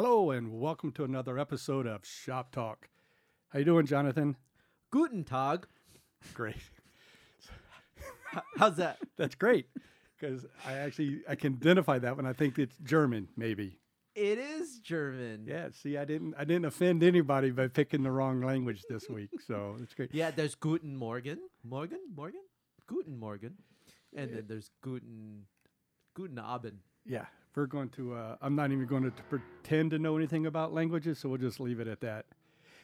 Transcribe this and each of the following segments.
Hello and welcome to another episode of Shop Talk. How you doing, Jonathan? Guten Tag. Great. How's that? That's great because I actually I can identify that when I think it's German, maybe. It is German. Yeah. See, I didn't I didn't offend anybody by picking the wrong language this week, so it's great. Yeah, there's Guten Morgen. Morgen? Morgen? Guten Morgen. And then there's Guten Guten Abend. Yeah, we're going to. Uh, I'm not even going to pretend to know anything about languages, so we'll just leave it at that.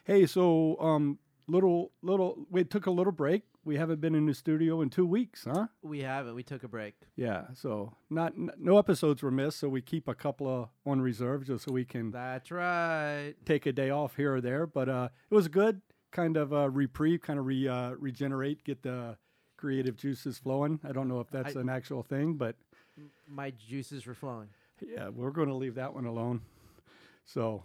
Hey, so um, little little we took a little break. We haven't been in the studio in two weeks, huh? We haven't. We took a break. Yeah, so not n- no episodes were missed, so we keep a couple of on reserve just so we can That's right. take a day off here or there. But uh, it was a good, kind of uh, reprieve, kind of re uh, regenerate, get the creative juices flowing. I don't know if that's I- an actual thing, but My juices were flowing. Yeah, we're going to leave that one alone. So,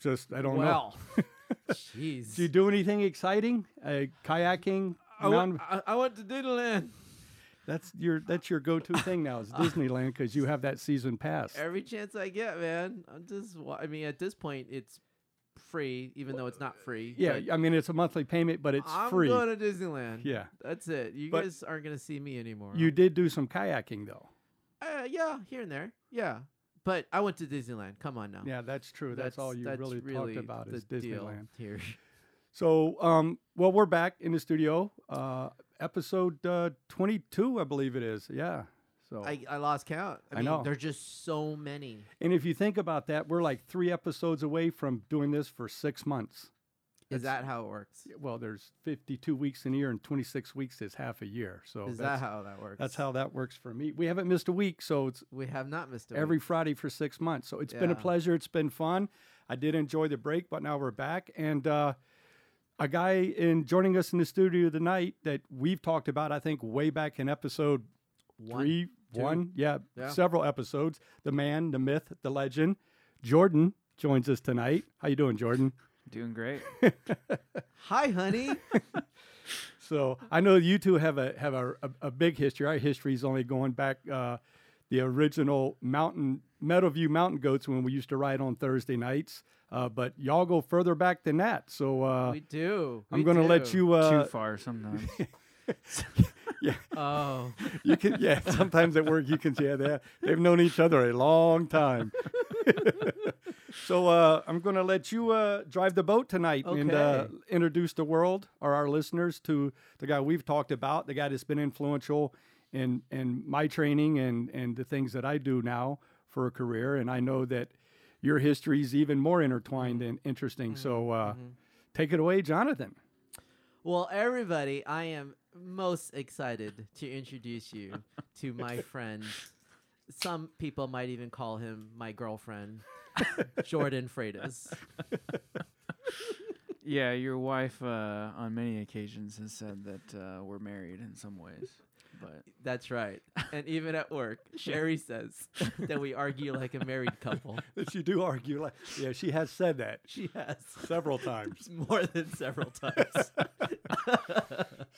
just I don't know. well, jeez. Did you do anything exciting? Uh, kayaking? I went, I, I went to Disneyland. that's your that's your go-to thing now is Disneyland because you have that season pass. Every chance I get, man. I'm just. I mean, at this point, it's free, even though it's not free. Yeah, I mean it's a monthly payment, but it's I'm free. going to Disneyland. Yeah, That's it. You But- guys aren't gonna see me anymore. you did do some kayaking though. Uh, yeah, here and there. Yeah, but I went to Disneyland. Come on now. Yeah, that's true. That's, all you that's really, really talked about is Disneyland. here. So, um, well, we're back in the studio, uh, episode uh, 22, I believe it is. Yeah. So, I, I lost count. I, I mean, know. there's just so many. and if you think about that, we're like three episodes away from doing this for six months. Is that how it works? Well, there's 52 weeks in a year, and 26 weeks is half a year. So Is that how that works? that's how that works for me. We haven't missed a week, so it's we have not missed a every week. Friday for six months. So it's been a pleasure. It's been fun. I did enjoy the break, but now we're back. And uh, a guy in joining us in the studio tonight that we've talked about, I think, way back in episode One, three, two. one, yeah, Yeah. several episodes. The man, the myth, the legend, Jordan joins us tonight. How you doing, Jordan? Doing great. Hi, honey. So I know you two have a have a, a, a big history. Our history is only going back uh, the original mountain Meadowview Mountain Goats when we used to ride on Thursday nights. Uh, but y'all go further back than that. So uh, we do. I'm going to let you. Uh, Too far sometimes. Yeah. Oh, you can yeah. Sometimes at work you can yeah they they've known each other a long time. So uh, I'm going to let you uh, drive the boat tonight and uh, introduce the world or our listeners to the guy we've talked about, the guy that's been influential in in my training and and the things that I do now for a career. And I know that your history is even more intertwined and interesting. So uh, take it away, Jonathan. well, everybody, I am most excited to introduce you to my friend. Some people might even call him my girlfriend, Jordan Freitas. yeah, your wife uh, on many occasions has said that uh, we're married in some ways, but That's right. And even at work, Sherry says that we argue like a married couple. That you do argue like yeah, she has said that She has several times. more than several times.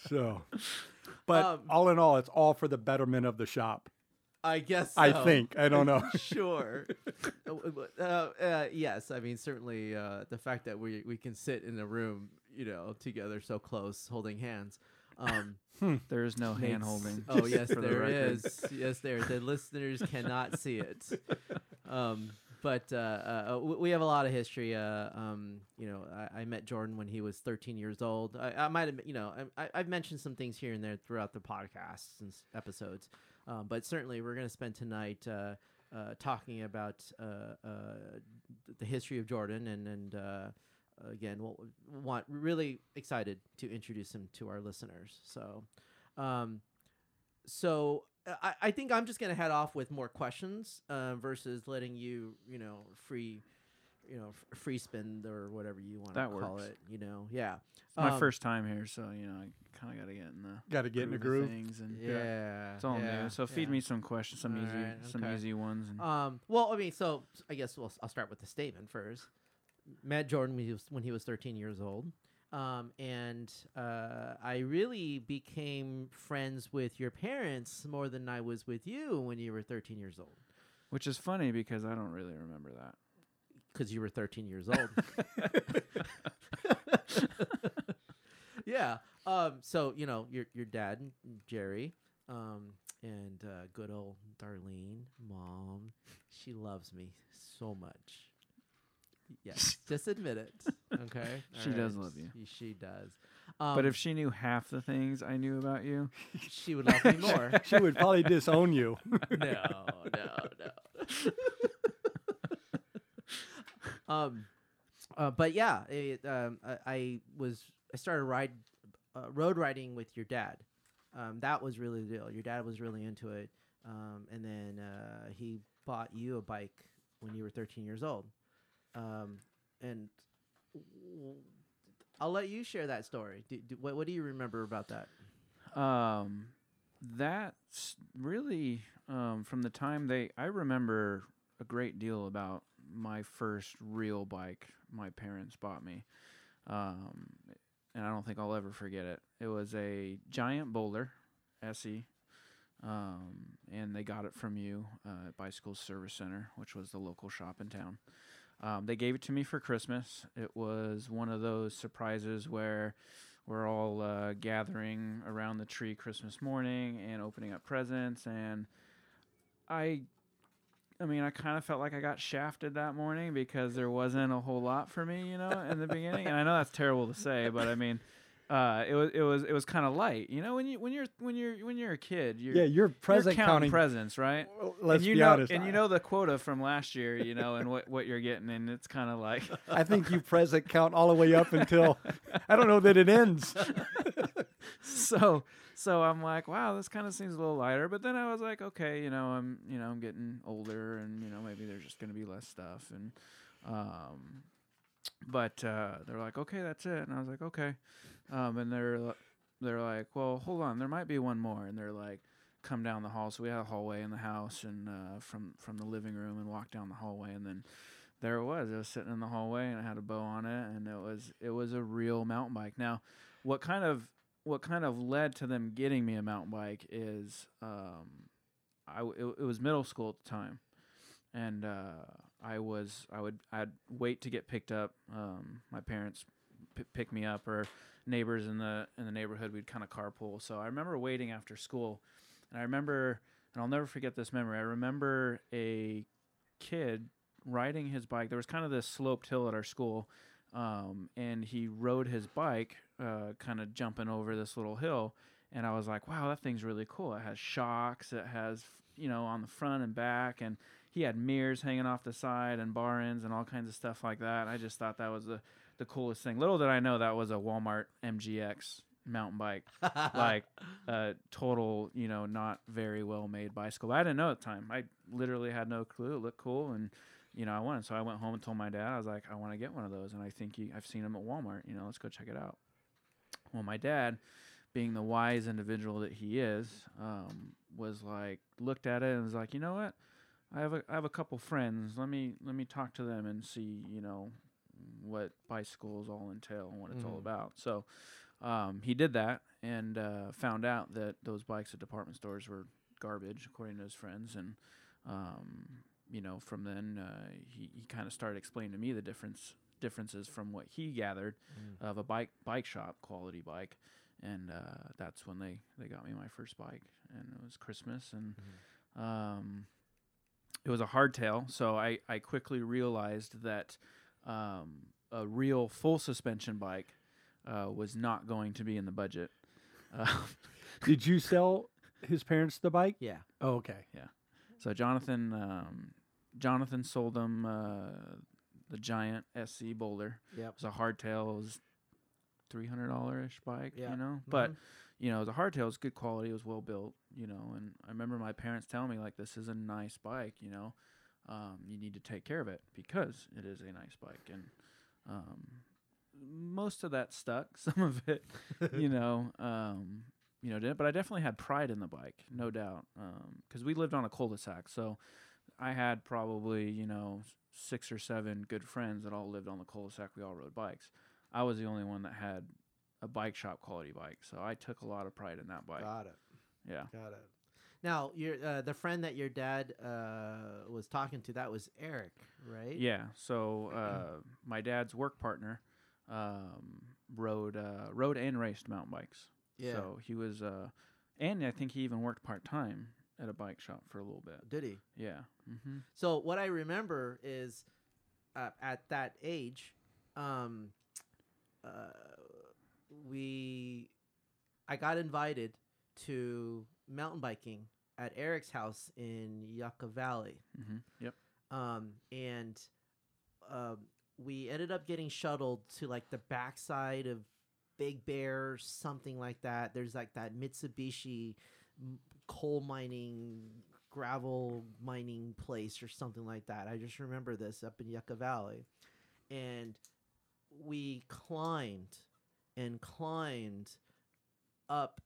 So, but Um, all in all, it's all for the betterment of the shop. I guess. I think. I don't know. sure. Uh, uh, uh, yes, I mean certainly uh, the fact that we we can sit in a room, you know, together so close, holding hands. Um, there is no hand holding. Oh yes, for the there record. is. Yes, there. The listeners cannot see it. Um, but uh, uh, we have a lot of history. Uh, um, you know, I, I met Jordan when he was 13 years old. I, I might have, you know, I, I- I've mentioned some things here and there throughout the podcasts and episodes. Um, but certainly, we're going to spend tonight uh, uh, talking about uh, uh, the history of Jordan, and and uh, again, we'll want really excited to introduce him to our listeners. So, um, so I, I think I'm just gonna head off with more questions uh, versus letting you, you know, free, you know, f- free spin or whatever you want to That call works. it. You know, yeah. It's my Um, first time here, so you know I kind of got to get in the Got to get in the of groove. things, and Yeah, it's all yeah, new. So feed yeah. me some questions, some easy, Alright, some okay. easy ones. And Um, well, I mean, so I guess we'll, I'll start with the statement first. Matt Jordan when he was, when he was 13 years old. Um, and uh, I really became friends with your parents more than I was with you when you were 13 years old. which is funny because I don't really remember that. Because you were 13 years old. yeah. Um. So you know your your dad Jerry, um, and uh, good old Darlene, mom, she loves me so much. Yes, just admit it. Okay. She All does love you. She, she does. Um, but if she knew half the things I knew about you, she would love me more. she would probably disown you. no, no, no. Um, uh, but yeah, it, um, I, I was I started ride uh, road riding with your dad. Um, that was really the deal. Your dad was really into it, um, and then uh, he bought you a bike when you were 13 years old. Um, and I'll let you share that story. Do, do, what, what do you remember about that? um, that's really um, from the time they. I remember a great deal about my first real bike my parents bought me, um, and I don't think I'll ever forget it. It was a giant boulder, SE, um, and they got it from you uh, at Bicycle Service Center, which was the local shop in town. Um, they gave it to me for Christmas. It was one of those surprises where we're all uh, gathering around the tree Christmas morning and opening up presents, and I, I mean, I kind of felt like I got shafted that morning because there wasn't a whole lot for me, you know, in the beginning. And I know that's terrible to say, but I mean, uh, it was it was it was kind of light, you know, when you when you're when you're when you're a kid, you're yeah, you're present you're counting presents, right? Well, let's and you be know, honest. and I- you know the quota from last year, you know, and what what you're getting, and it's kind of like, I think you present count all the way up until I don't know that it ends. so so I'm like, wow, this kind of seems a little lighter. But then I was like, okay, you know, I'm you know I'm getting older, and you know maybe there's just gonna be less stuff, and um, but uh, they're like, okay, that's it, and I was like, okay, um, and they're they're like, well, hold on, there might be one more, and they're like. Come down the hall. So we had a hallway in the house, and uh, from from the living room, and walk down the hallway, and then there it was. It was sitting in the hallway, and it had a bow on it, and it was it was a real mountain bike. Now, what kind of what kind of led to them getting me a mountain bike is um, I w- it, it was middle school at the time, and uh, I was I would I'd wait to get picked up. Um, my parents p- pick me up, or neighbors in the in the neighborhood. We'd kind of carpool. So I remember waiting after school, and I remember, and I'll never forget this memory. I remember a kid riding his bike. There was kind of this sloped hill at our school, um, and he rode his bike, uh, kind of jumping over this little hill. And I was like, "Wow, that thing's really cool. It has shocks. It has, you know, on the front and back, and he had mirrors hanging off the side and bar ends and all kinds of stuff like that. I just thought that was the the coolest thing. Little did I know that was a Walmart MGX mountain bike, like a total, you know, not very well made bicycle. I didn't know at the time. I literally had no clue. It looked cool, and you know, I wanted. So I went home and told my dad. I was like, I want to get one of those, and I think you, I've seen them at Walmart. You know, let's go check it out. Well, my dad, being the wise individual that he is, um, was like looked at it and was like, you know what? I have a I have a couple friends. Let me let me talk to them and see, you know, what bicycles all entail and what it's all Mhm. about. So um, he did that and uh, found out that those bikes at department stores were garbage, according to his friends. And um, you know, from then uh, he he kind of started explaining to me the difference differences from what he gathered Mm. of a bike bike shop quality bike, and uh, that's when they they got me my first bike, and it was Christmas, and um, it was a hardtail. So I I quickly realized that um, a real full suspension bike uh, was not going to be in the budget. Uh, Did you sell his parents the bike? Yeah. Oh, okay. Yeah. So Jonathan um, Jonathan sold them uh, the giant SE Boulder. Yep. It was a hardtail. It was three hundred dollar ish bike, Yeah. you know. But Mhm. you know, the hardtail was good quality. It was well built, you know. And I remember my parents telling me like, "This is a nice bike, you know. Um, you need to take care of it because it is a nice bike." And um, most of that stuck. Some of it, you know, um, you know. But I definitely had pride in the bike, no doubt, because we lived on a cul-de-sac, so I had probably you know six or seven good friends that all lived on the cul-de-sac. We all rode bikes. I was the only one that had a bike shop quality bike, so I took a lot of pride in that bike. Got it. Yeah. Got it. Now, your uh, the friend that your dad uh, was talking to, that was Eric, right? Yeah. So uh, my dad's work partner um, rode uh, rode and raced mountain bikes. Yeah. So he was, uh, and I think he even worked part time at a bike shop for a little bit. Did he? Yeah. Mm-hmm. So what I remember is, uh, at that age, um, uh, we, I got invited to mountain biking at Eric's house in Yucca Valley. Mm-hmm. Yep. um, and um, we ended up getting shuttled to like the backside of Big Bear, something like that. There's like that Mitsubishi coal mining, gravel mining place or something like that. I just remember this up in Yucca Valley, and we climbed and climbed up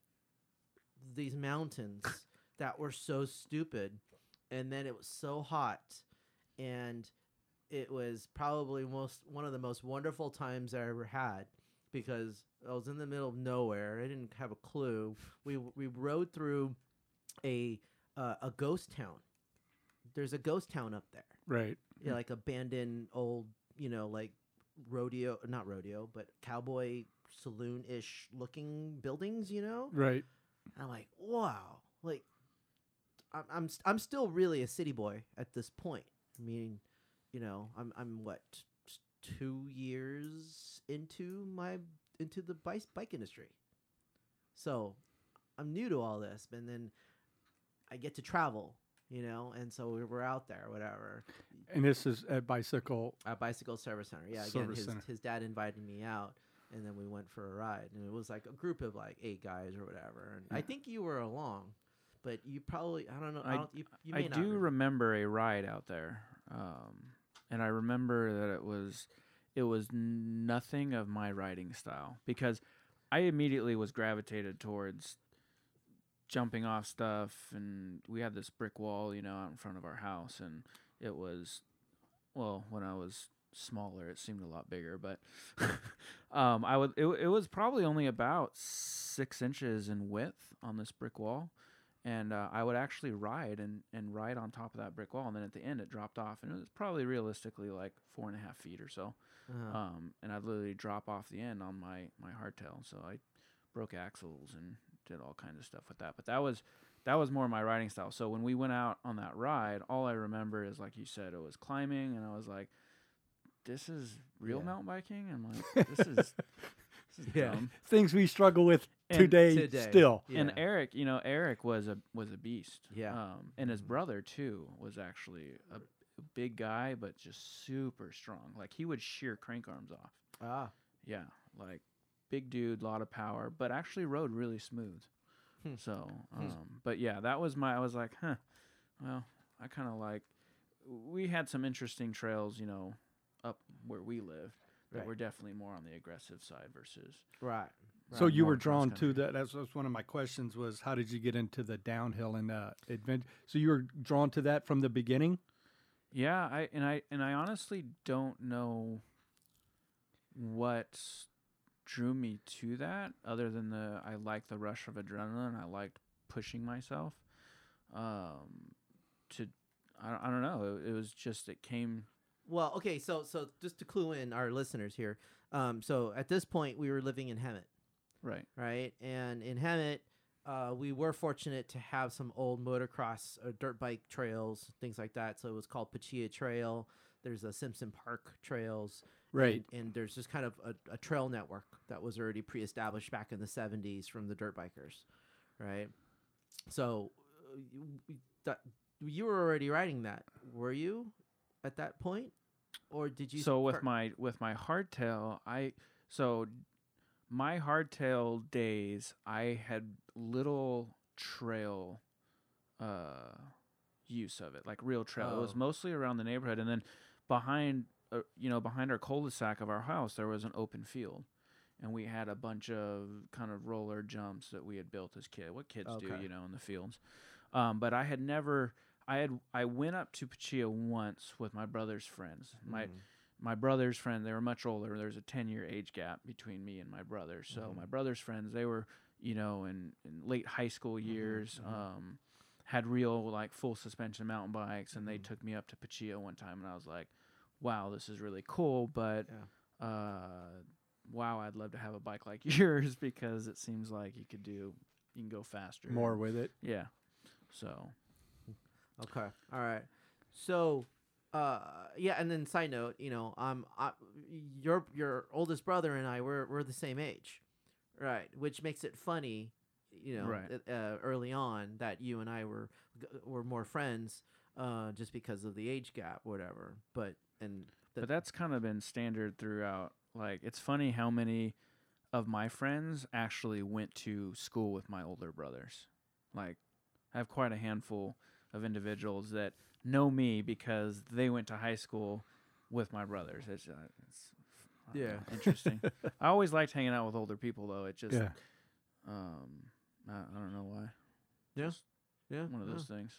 these mountains that were so stupid and then it was so hot and it was probably most one of the most wonderful times I ever had because I was in the middle of nowhere. I didn't have a clue. We we rode through a uh, a ghost town. There's a ghost town up there. Right. Yeah, like abandoned old, you know, like rodeo, not rodeo, but cowboy saloon ish looking buildings. You know, Right. I'm like, wow, like I'm I'm st- I'm still really a city boy at this point. I mean, you know, I'm I'm what two years into my into the bike bike industry, so I'm new to all this, and then I get to travel, you know, and so we we're out there, whatever, And this is at Bicycle. at Bicycle Service Center. Yeah, again, Service his Center. his dad invited me out, and then we went for a ride, and it was like a group of like eight guys or whatever. And I think you were along, but you probably I don't know. I, I- don't, you, you I not do remember. remember a ride out there, um, and I remember that it was it was nothing of my riding style because I immediately was gravitated towards jumping off stuff, and we had this brick wall, you know, out in front of our house, and it was well when I was smaller, it seemed a lot bigger, but um, I would it, it was probably only about six inches in width on this brick wall and uh, I would actually ride and, and ride on top of that brick wall, and then at the end it dropped off, and it was probably realistically like four and a half feet or so. Uh-huh. Um, and I'd literally drop off the end on my my hardtail, so I broke axles and did all kinds of stuff with that. But that was that was more my riding style. So when we went out on that ride, all I remember is like you said, it was climbing, and I was like, "This is real Yeah. mountain biking." I'm like, "This is this is Yeah. dumb." Things we struggle with And today, today. still. Yeah. And Eric, you know, Eric was a was a beast. Yeah. Um, and his Mhm. brother too was actually a, a big guy, but just super strong. Like he would shear crank arms off. ah, Yeah, like big dude, a lot of power, but actually rode really smooth. Hmm. So, Hmm. um, but yeah, that was my. I was like, huh. Well, I kind of like. We had some interesting trails, you know, up where we lived that Right. were definitely more on the aggressive side versus. right. So you were drawn to cross-country. that. That's, that's one of my questions was how did you get into the downhill and uh, adventure? So you were drawn to that from the beginning. Yeah, I and I and I honestly don't know what drew me to that other than the I like the rush of adrenaline. I liked pushing myself. Um to I, I don't know. It, it was just it came Well, okay, so so just to clue in our listeners here, um, so at this point we were living in Hemet, right. right? And in Hemet, uh, we were fortunate to have some old motocross or dirt bike trails, things like that. So it was called Pachea Trail. There's a Simpson Park trails, Right. And, and there's just kind of a, a trail network that was already pre-established back in the 70s from the dirt bikers, right? So uh, you, you- that, you were already riding that, were you, at that point, or did you? so with my with my hardtail, I so my hardtail days, I had little trail uh use of it, like real trail. It was Oh. mostly around the neighborhood, and then behind, uh, you know, behind our cul-de-sac of our house, there was an open field, and we had a bunch of kind of roller jumps that we had built as kids. What kids do, you know, in the fields. Um, but I had never. I had I went up to Pachea once with my brother's friends. My Mm. my brother's friend they were much older there's a 10 year age gap between me and my brother so Mhm. my brother's friends they were you know in, in late high school years mhm. um had real like full suspension mountain bikes, and they took me up to Pachea one time, and I was like, "Wow, this is really cool," but Yeah. uh, wow, I'd love to have a bike like yours because it seems like you could do you can go faster. More with it. yeah. So Okay. All right. So, uh, yeah, and then side note, you know, um, I, your your oldest brother and I we're we're the same age, right? Which makes it funny, you know, Right. uh, uh, early on that you and I were were more friends, uh, just because of the age gap, whatever. But and the, but that's kind of been standard throughout. Like it's funny how many of my friends actually went to school with my older brothers. Like I have quite a handful of individuals that know me because they went to high school with my brothers. It's, uh, it's Yeah. know, interesting. I always liked hanging out with older people though. It just Yeah. um I, I don't know why. yeah, Just yeah, one of yeah. those things.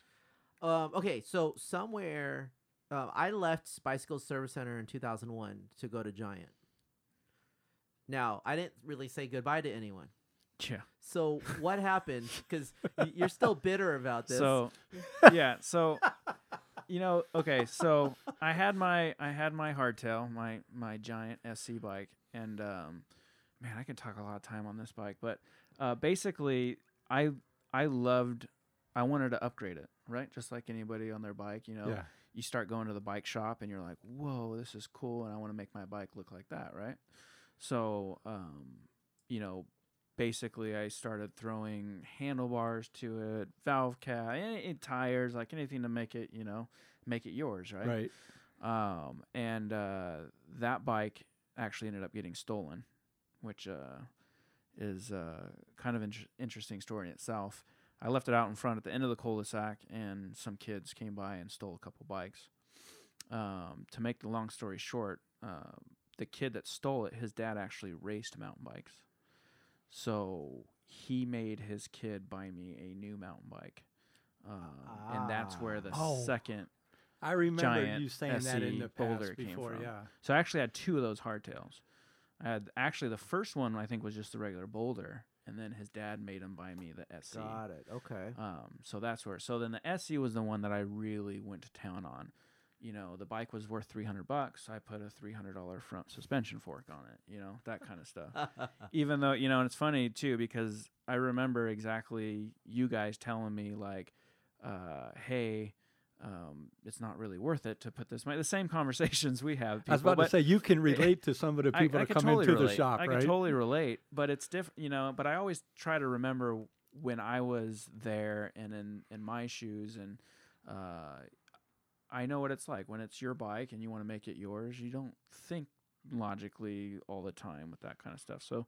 Um, okay, so somewhere, uh, I left Bicycle Service Center in 2001 to go to Giant. Now, I didn't really say goodbye to anyone. Yeah. So what happened? Because you're still bitter about this. So, yeah. So, you know, okay. So I had my I had my hardtail, my my giant SE bike, and um, man, I can talk a lot of time on this bike, but uh, basically, I I loved. I wanted to upgrade it, right? Just like anybody on their bike, you know. Yeah. You start going to the bike shop and you're like, "Whoa, this is cool," and I want to make my bike look like that, right? So, um, you know, basically I started throwing handlebars to it, valve cap, any, any tires, like anything to make it, you know, make it yours, right? Right. Um, and uh, that bike actually ended up getting stolen, which uh, is uh, kind of an inter- interesting story in itself. I left it out in front at the end of the cul-de-sac, and some kids came by and stole a couple bikes. Um, to make the long story short, um, the kid that stole it, his dad actually raced mountain bikes. So he made his kid buy me a new mountain bike. Um, and that's where the Ah. Oh. second. I remember Giant you saying that in the past boulder came before. from. Yeah. So I actually had two of those hardtails. I had actually the first one I think was just the regular boulder, and then his dad made him buy me the SE. got it. Okay. Um, so that's where. So then the SE was the one that I really went to town on. You know, the bike was worth three hundred bucks. I put a three hundred dollar front suspension fork on it. You know, that kind of stuff. Even though you know, and it's funny too because I remember exactly you guys telling me like, uh, "Hey." Um, it's not really worth it to put this. The same conversations we have. I was people, about to say you can relate to some of the people I that come totally into the shop, I right? can totally relate, but it's different, you know. But I always try to remember when I was there and in in my shoes, and uh, I know what it's like when it's your bike and you want to make it yours. You don't think logically all the time with that kind of stuff, so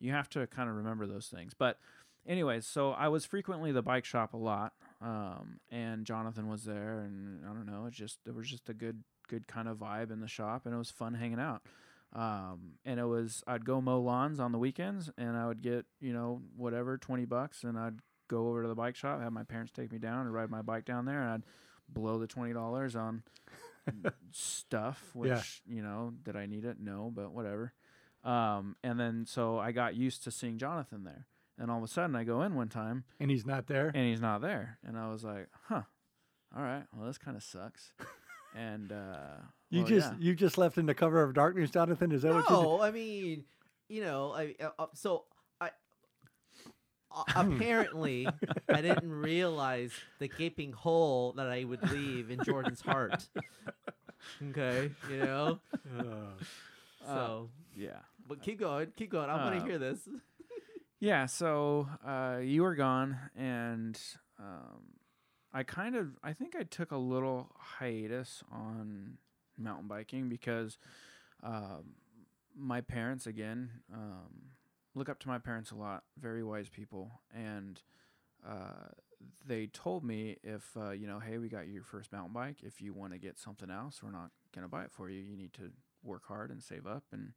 you have to kind of remember those things. But anyways, so I was frequently the bike shop a lot, um, and Jonathan was there, and I don't know, it just it was just a good good kind of vibe in the shop, and it was fun hanging out. Um, and it was I'd go mow lawns on the weekends, and I would get you know whatever twenty bucks, and I'd go over to the bike shop, have my parents take me down, and ride my bike down there, and I'd blow the twenty dollars on stuff, which Yeah. you know did I need it? No, but whatever. Um, and then so I got used to seeing Jonathan there, and all of a sudden I go in one time and he's not there. and he's not there, and I was like, huh, all right, well this kind of sucks. and uh, you well, just yeah. you just left in the cover of darkness, Jonathan. Is that what you did? No, I mean, you know, I uh, uh, so I uh, apparently I didn't realize the gaping hole that I would leave in Jordan's heart. Okay, you know. Uh, So, yeah. but keep going, keep going. I want Uh, to hear this. Yeah, so uh, you were gone, and um, I kind of, I think I took a little hiatus on mountain biking because um, my parents, again, um, look up to my parents a lot, very wise people, and uh, they told me if, uh, you know, hey, we got your first mountain bike. If you want to get something else, we're not going to buy it for you. You need to work hard and save up and,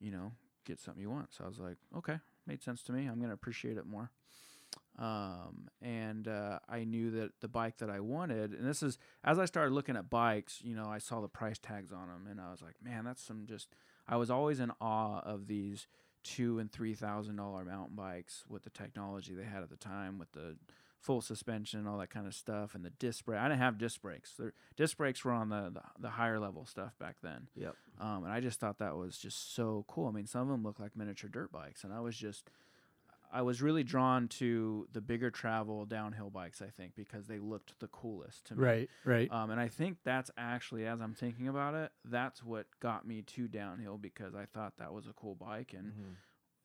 you know, get something you want. So I was like, okay, made sense to me. I'm going to appreciate it more. Um, and uh, I knew that the bike that I wanted, and this is as I started looking at bikes, you know, I saw the price tags on them, and I was like, man, that's some just. I was always in awe of these two and three thousand dollar mountain bikes with the technology they had at the time, with the full suspension, all that kind of stuff, and the disc brake. I didn't have disc brakes. The disc brakes were on the, the the higher level stuff back then. Yep. Um, and I just thought that was just so cool. I mean, some of them look like miniature dirt bikes, and I was just, I was really drawn to the bigger travel downhill bikes. I think because they looked the coolest to me. Right, right. Um, and I think that's actually, as I'm thinking about it, that's what got me to downhill because I thought that was a cool bike. And Mhm.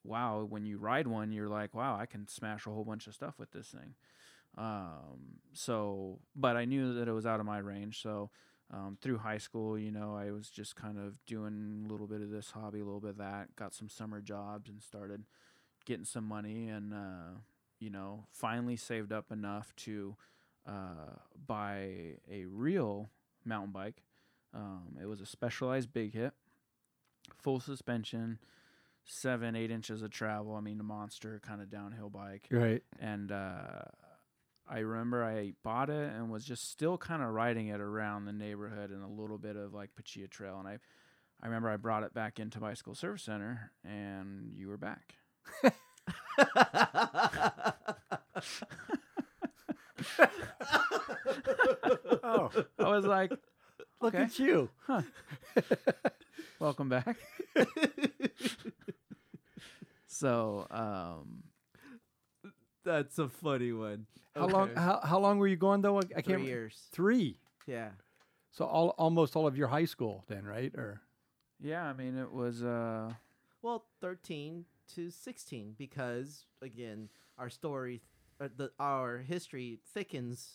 wow, when you ride one, you're like, wow, I can smash a whole bunch of stuff with this thing. Um, so, but I knew that it was out of my range. So, um, through high school, you know, I was just kind of doing a little bit of this hobby, a little bit of that, got some summer jobs and started getting some money and, uh, you know, finally saved up enough to uh, buy a real mountain bike. Um, it was a specialized big hit, full suspension, seven, eight inches of travel. I mean, a monster kind of downhill bike. right. And uh, I remember I bought it and was just still kind of riding it around the neighborhood and a little bit of like Pachea Trail. And I, I remember I brought it back into Bicycle Service Center, and you were back. Oh, I was like, look Okay. at you. "Welcome back." so, um, That's a funny one. How long? How, how long were you going though? I, I Three can't. years. Three. Yeah. So all almost all of your high school then, right? Or yeah, I mean, it was. Uh, Well, 13 to 16 because again, our story uh, the our history thickens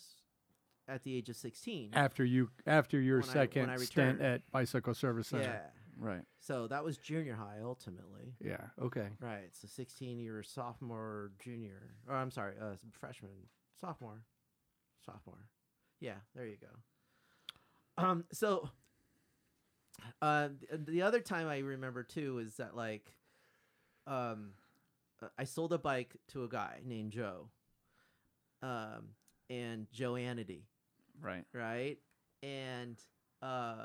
at the age of 16. after you after your When I- when second I stint returned. at Bicycle Service Center. yeah. Right. So that was junior high ultimately. Yeah. Okay. Right. So 16 you're sophomore, junior. Or I'm sorry, uh freshman, sophomore. Sophomore. Yeah, there you go. Um so uh th- the other time I remember too is that like um uh, I sold a bike to a guy named Joe. Um and Joanity Right. right? And uh,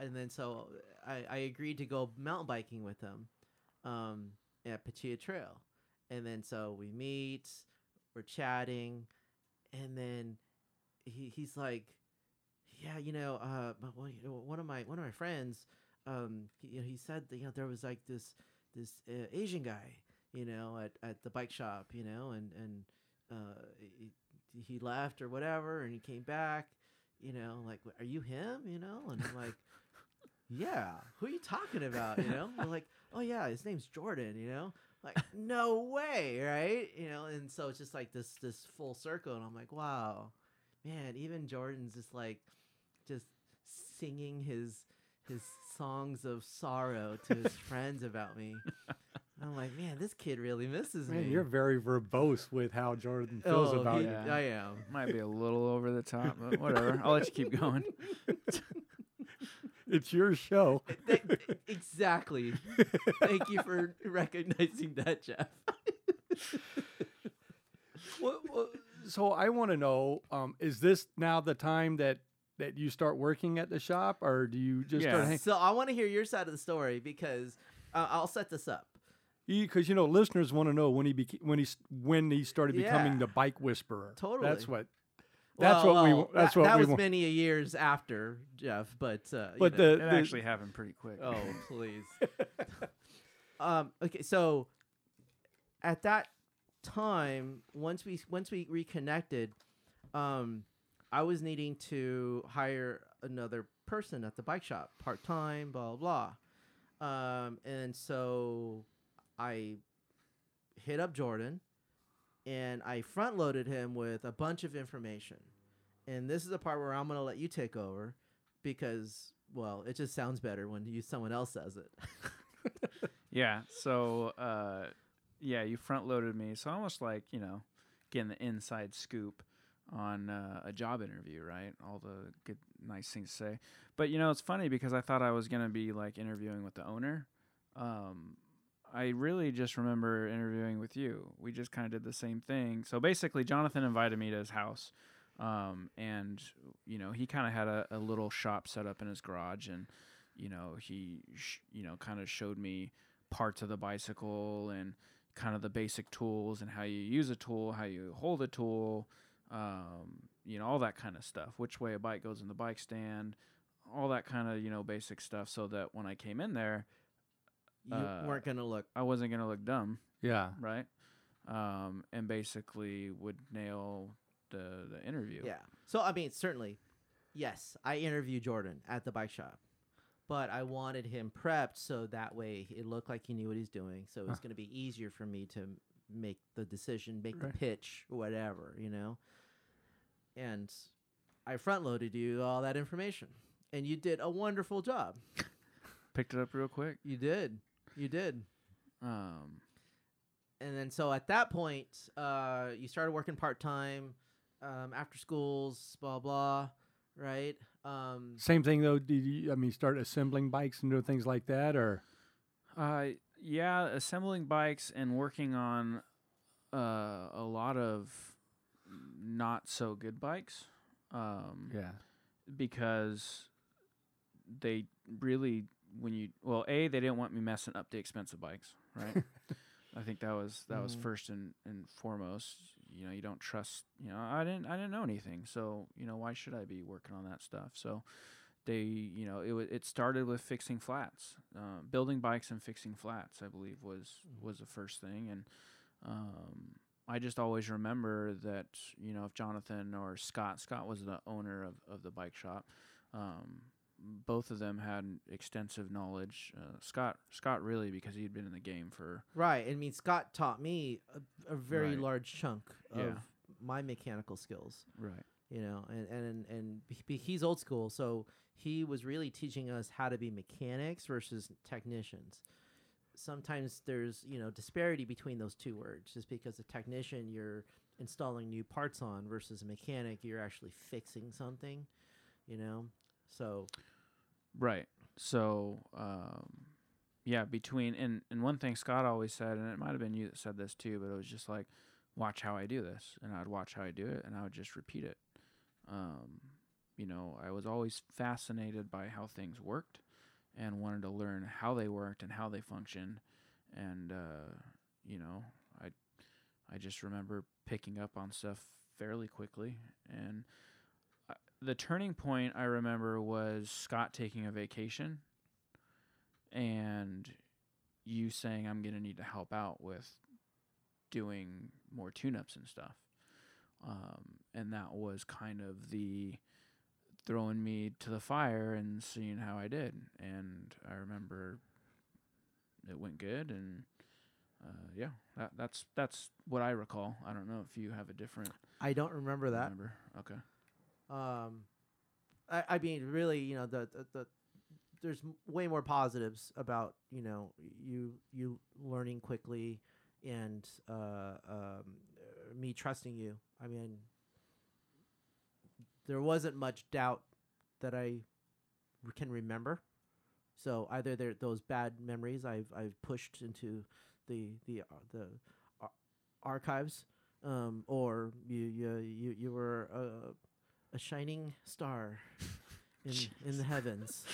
and then so I, I agreed to go mountain biking with him, um, at Pachea Trail, and then so we meet, we're chatting, and then he he's like, yeah, you know, uh, one of my one of my friends, um, he, you know, he said that, you know there was like this this uh, Asian guy, you know, at, at the bike shop, you know, and and uh, he, he left or whatever, and he came back, you know, like, are you him? You know, and I'm like, yeah, who are you talking about? You know, like, oh yeah, his name's Jordan. You know, like, no way, right? You know, and so it's just like this this full circle, and I'm like, wow, man, even Jordan's just like, just singing his his songs of sorrow to his friends about me. I'm like, man, this kid really misses Man, me. you're very verbose with how Jordan feels oh, about he- you. you. I am. Might be a little over the top, but whatever. I'll let you keep going. It's your show. Th- exactly. Thank you for recognizing that, Jeff. Well, well, so I want to know: um, Is this now the time that that you start working at the shop, or do you just start Yeah. hang- So I want to hear your side of the story because uh, I'll set this up. Because you know listeners want to know when he beca- when he when he started becoming Yeah. the bike whisperer. Totally. That's what. That's Well, what we. That's that, what that we was want. many a years after Jeff, but uh, you But know. the, It the actually happened pretty quick. oh please. um. Okay. So at that time, once we once we reconnected, um, I was needing to hire another person at the bike shop, part time, blah blah. blah. Um, and so I hit up Jordan, and I front loaded him with a bunch of information. And this is the part where I'm gonna let you take over, because well, it just sounds better when you someone else says it. Yeah. So, uh, yeah, you front loaded me. So almost like you know, getting the inside scoop on uh, a job interview, right? All the good, nice things to say. But you know, it's funny because I thought I was gonna be like interviewing with the owner. Um, I really just remember interviewing with you. We just kind of did the same thing. So basically, Jonathan invited me to his house. Um, and you know, he kind of had a, a little shop set up in his garage, and you know, he, sh- you know, kind of showed me parts of the bicycle and kind of the basic tools and how you use a tool, how you hold a tool, um, you know, all that kind of stuff. Which way a bike goes in the bike stand, all that kind of you know basic stuff. So that when I came in there, You Uh, weren't gonna look. I wasn't gonna look dumb, Yeah. right? Um, and basically would nail the the interview. Yeah. So I mean, certainly, yes, I interviewed Jordan at the bike shop, but I wanted him prepped so that way it looked like he knew what he's doing. So it's Huh. going to be easier for me to make the decision, make Right. the pitch, whatever, you know. And I front loaded you all that information, and you did a wonderful job. Picked it up real quick. You did. You did. Um, and then so at that point, uh, you started working part time, um, after schools, blah blah, right? Um, Same thing though. Did you? I mean, start assembling bikes and doing things like that, or Uh, yeah, assembling bikes and working on uh, a lot of not so good bikes. Um, yeah, because they really when you well a they didn't want me messing up the expensive bikes right? I think that was that was Mhm. first and, and foremost you know you don't trust you know i didn't i didn't know anything. So you know why should i be working on that stuff? So they you know it it started with fixing flats. Uh, building bikes and fixing flats i believe was was the first thing. And um I just always remember that you know if Jonathan or Scott Scott was the owner of, of the bike shop um, both of them had extensive knowledge uh, Scott Scott really because he'd been in the game for right. I mean, Scott taught me a, a very Right. large chunk of Yeah. my mechanical skills. right You know, and and and he's old school, so he was really teaching us how to be mechanics versus technicians. Sometimes there's you know disparity between those two words, just because a technician you're installing new parts on versus a mechanic you're actually fixing something. You know, so Right. So, um, yeah, between and and one thing Scott always said, and it might have been you that said this too, but it was just like, watch how I do this, and I'd watch how I do it, and I would just repeat it. Um, you know, I was always fascinated by how things worked, and wanted to learn how they worked and how they functioned, and uh, you know, I I just remember picking up on stuff fairly quickly, and the turning point I remember was Scott taking a vacation and you saying I'm going to need to help out with doing more tune-ups and stuff. Um, and that was kind of the throwing me to the fire and seeing how I did. And I remember it went good and uh, yeah, that, that's that's what I recall. I don't know if you have a different I don't remember that. remember. Okay. Um, I, I mean, really, you know, the, the, the there's way more positives about you know you you learning quickly and uh, um, uh, me trusting you. I mean, there wasn't much doubt that I can remember. So either there those bad memories I've I've pushed into the the uh, the ar- archives, um, or you you you, you were uh, a shining star in in the heavens.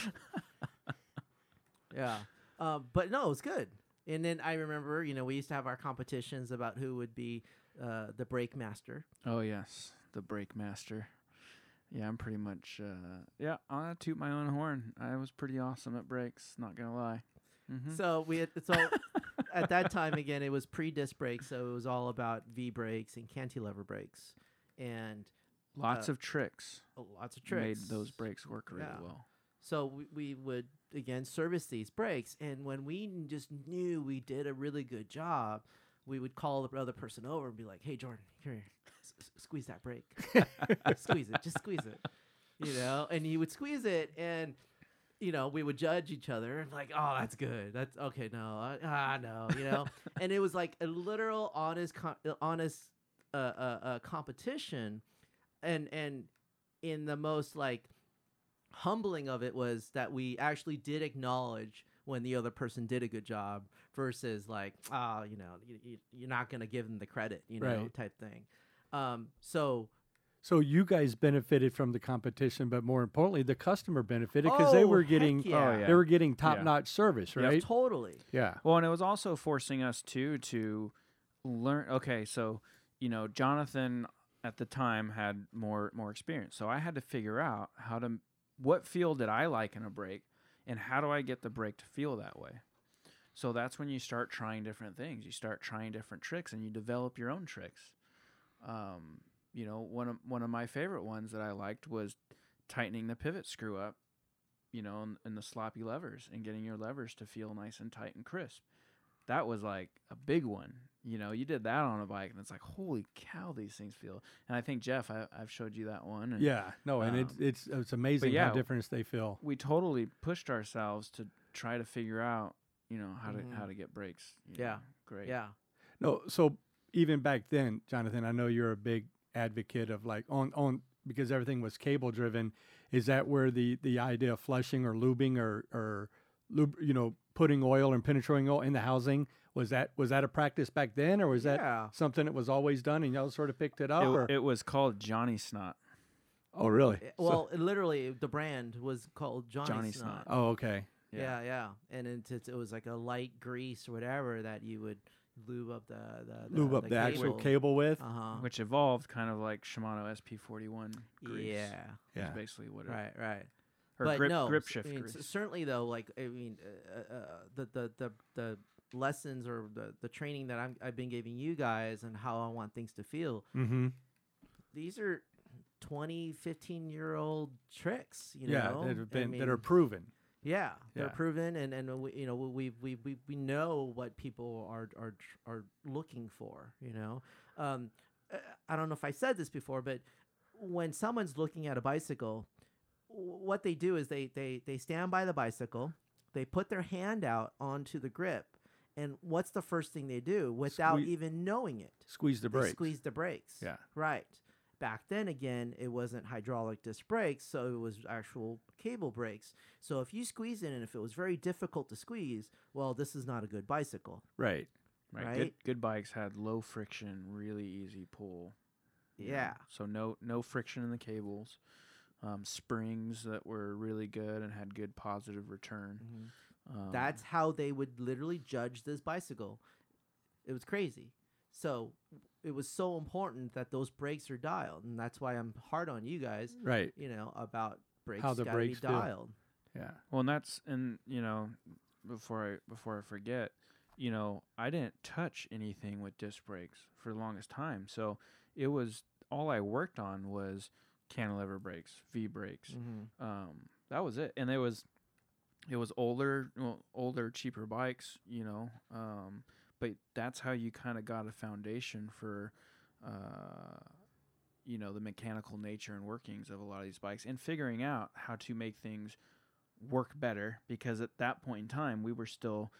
yeah, uh, but no, it's good. And then I remember, you know, we used to have our competitions about who would be uh, the brake master. Oh yes, the brake master. Yeah, I'm pretty much. Uh, yeah, I'll toot my own horn. I was pretty awesome at brakes. Not gonna lie. Mm-hmm. So we had, so at that time again, it was pre disc brakes, so it was all about V brakes and cantilever brakes, and Lots uh, of tricks lots of tricks. made those brakes work really Yeah. well. So we, we would again service these brakes, and when we just knew we did a really good job, we would call the other person over and be like, "Hey, Jordan, here, s- squeeze that brake, squeeze it, just squeeze it," you know. And he would squeeze it, and you know we would judge each other and like, "Oh, that's good. That's okay. No, uh, ah, no, you know." and it was like a literal honest, com- honest uh, uh, uh, competition, and and in the most like humbling of it was that we actually did acknowledge when the other person did a good job versus like ah you know you, you, you're not going to give them the credit you know Right. type thing um so So you guys benefited from the competition, but more importantly, the customer benefited because they Oh, were getting yeah. Oh, yeah. they were getting top notch service, Yep. right? totally Yeah. Well, and it was also forcing us too to learn. Okay, so you know, Jonathan at the time had more more experience. So I had to figure out how to what feel did I like in a brake and how do I get the brake to feel that way. So that's when you start trying different things. You start trying different tricks and you develop your own tricks. Um, you know, one of one of my favorite ones that I liked was tightening the pivot screw up, you know, and, and the sloppy levers and getting your levers to feel nice and tight and crisp. That was like a big one. You know, you did that on a bike, and it's like, holy cow, these things feel. And I think Jeff, I, I've showed you that one. And Yeah, no, and it's Um, it's it's amazing yeah, how different they feel. we totally pushed ourselves to try to figure out, you know, how Mhm. to how to get brakes. Yeah. know, great. Yeah. No, so even back then, Jonathan, I know you're a big advocate of like on on because everything was cable driven. Is that where the the idea of flushing or lubing or or lube, you know, putting oil and penetrating oil in the housing was that was that a practice back then, or was that Yeah. something that was always done and y'all sort of picked it up? It, or? it was called Johnny Snot. oh, really? Eh, Well, it literally, the brand was called Johnny, Johnny Snot. Snot. oh, okay. Yeah, yeah, and it, it, it was like a light grease or whatever that you would lube up the the, the Lube up the, actual cable with. Uh huh. which evolved kind of like Shimano SP41 grease. Yeah. yeah. basically what it Right. Right. or but grip no, grip shift I mean, grease. certainly though, like I mean, uh, uh, the, the the the lessons or the the training that I'm, I've been giving you guys and how I want things to feel. Mm-hmm. These are 20, 15 year old tricks. You Yeah, know, that have I been that are proven. Yeah, they're proven, and and we, you know we we we we know what people are are are looking for. You know, um, I don't know if I said this before, but when someone's looking at a bicycle, what they do is they they they stand by the bicycle, they put their hand out onto the grip, and what's the first thing they do without Sque- even knowing it? Squeeze the They brakes. squeeze the brakes. Yeah. Right. Back then, again, it wasn't hydraulic disc brakes, so it was actual cable brakes. So if you squeeze it and if it was very difficult to squeeze, well, this is not a good bicycle. Right. right. right? Good, good bikes had low friction, really easy pull. Yeah. So no no friction in the cables. Um, springs that were really good and had good positive return. Um, That's how they would literally judge this bicycle. It was crazy. So it was so important that those brakes are dialed, and that's why I'm hard on you guys. Right. You know about brakes How the brakes be dialed. Yeah. Well, and that's and you know, before I before I forget, you know, I didn't touch anything with disc brakes for the longest time. So it was all I worked on was cantilever brakes, V brakes. Mm-hmm. Um, that was it, and it was it was older, well, older, cheaper bikes, you know. Um, but that's how you kind of got a foundation for. Uh, you know the mechanical nature and workings of a lot of these bikes and figuring out how to make things work better because at that point in time we were still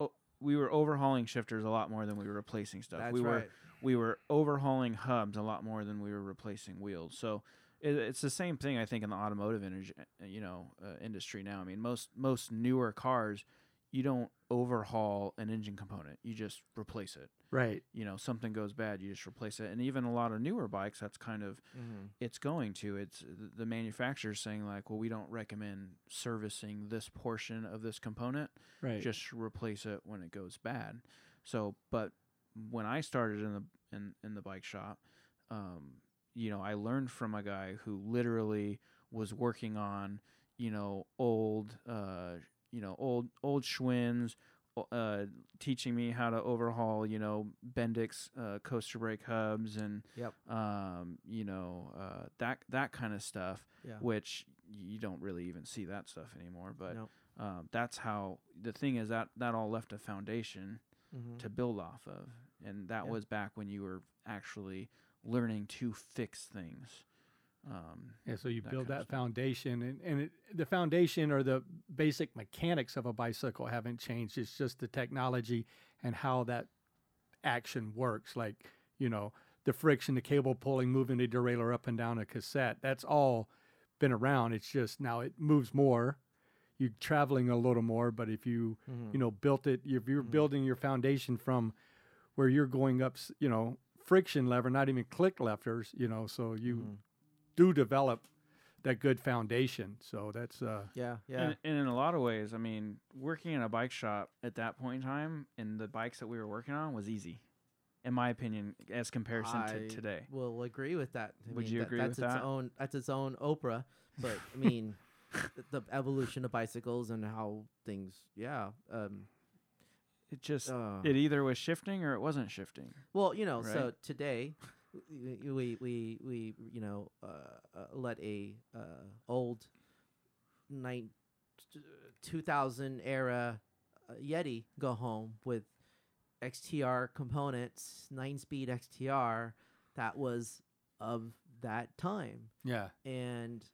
oh, we were overhauling shifters a lot more than we were replacing stuff. That's we right. were we were overhauling hubs a lot more than we were replacing wheels. So it, it's the same thing I think in the automotive energy, you know uh, industry now. I mean most most newer cars you don't overhaul an engine component. You just replace it. Right. You know, something goes bad, you just replace it. And even a lot of newer bikes that's kind of Mm-hmm. it's going to it's the manufacturer's saying like well we don't recommend servicing this portion of this component Right. just replace it when it goes bad so but when i started in the in, in the bike shop um, you know i learned from a guy who literally was working on you know old uh, you know old old schwinns uh, teaching me how to overhaul, you know, Bendix uh, coaster brake hubs and Yep. um, you know, uh, that that kind of stuff, Yeah. which you don't really even see that stuff anymore. But um, that's how the thing is that that all left a foundation Mhm. to build off of, and that Yeah. was back when you were actually learning to fix things. Um, Yeah, so you that build that foundation, and, and it, the foundation or the basic mechanics of a bicycle haven't changed. It's just the technology and how that action works. Like, you know, the friction, the cable pulling, moving the derailleur up and down a cassette. That's all been around. It's just now it moves more. You're traveling a little more, but if you, Mhm. you know, built it, if you're Mhm. building your foundation from where you're going up, you know, friction lever, not even click levers, you know, so you Mhm. do develop that good foundation. So that's uh Yeah. Yeah. And, and in a lot of ways, I mean, working in a bike shop at that point in time and the bikes that we were working on was easy. in my opinion, as comparison I to today. Will agree with that. I Would mean, you that- agree that's with its that? Own, that's its own Oprah. But I mean, the, the evolution of bicycles and how things. Yeah. Um, It just uh, it either was shifting or it wasn't shifting. Well, you know, so today we we we, we you know uh, uh, let a uh, old nine, 2000 era uh, Yeti go home with XTR components, nine speed XTR that was of that time Yeah. and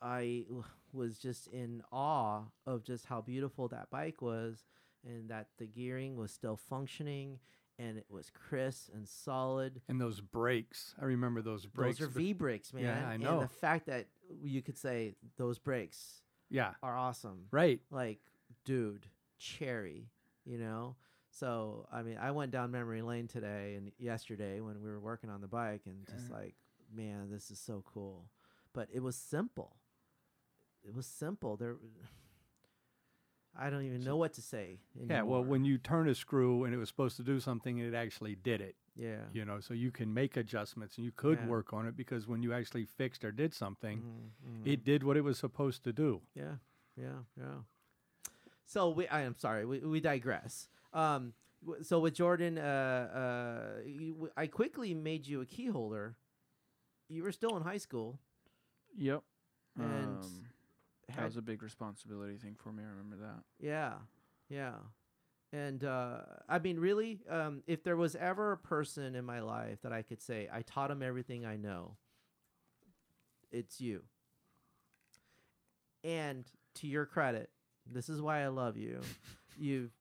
I was just in awe of just how beautiful that bike was and that the gearing was still functioning and it was crisp and solid. And those brakes. I remember those brakes. Those are V brakes, man. Yeah, I And know. the fact that you could say those brakes Yeah. are awesome. Right. Like, dude, cherry, you know? So, I mean, I went down memory lane today and yesterday when we were working on the bike and just Yeah. like, man, this is so cool. But it was simple. It was simple. There I don't even know what to say. Yeah. Well, when you turn a screw and it was supposed to do something, it actually did it. yeah. You know, so you can make adjustments and you could Yeah. work on it because when you actually fixed or did something, Mhm, mhm. it did what it was supposed to do. Yeah, yeah, yeah. So we, I am sorry, we, we digress. Um, so with Jordan, uh, uh, you, w- I quickly made you a key holder. You were still in high school. Yep. And um, that was a big responsibility thing for me. I remember that. yeah, yeah. And uh, I mean, really, um, if there was ever a person in my life that I could say I taught him everything I know, it's you. And to your credit, this is why I love you. you've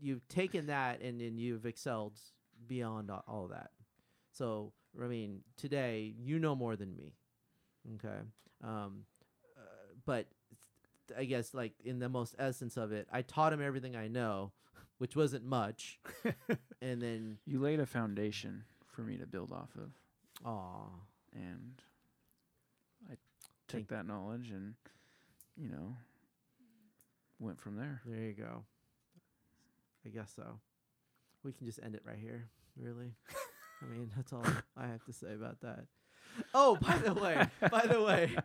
you've taken that and then you've excelled beyond all that. So I mean, today you know more than me. Okay, um, uh, but I guess like in the most essence of it, I taught him everything I know, which wasn't much, and then You laid a foundation for me to build off of, aw, and I took that knowledge and, you know, went from there. there you go. I guess so. We can just end it right here. Really, I mean that's all I have to say about that. Oh, by the way, by the way,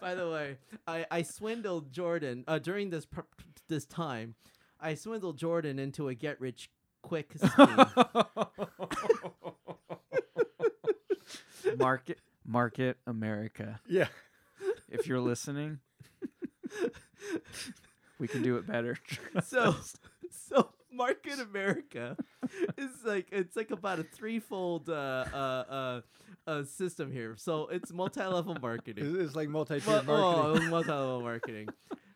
by the way, I, I swindled Jordan uh, during this pr- this time. I swindled Jordan into a get rich quick scheme. market, market America. Yeah. If you're listening, we can do it better. so so market america is like it's like about a threefold uh uh uh, uh system here so it's multi-level marketing It's, it's like multi-tiered Mu- marketing. Oh, multi-level marketing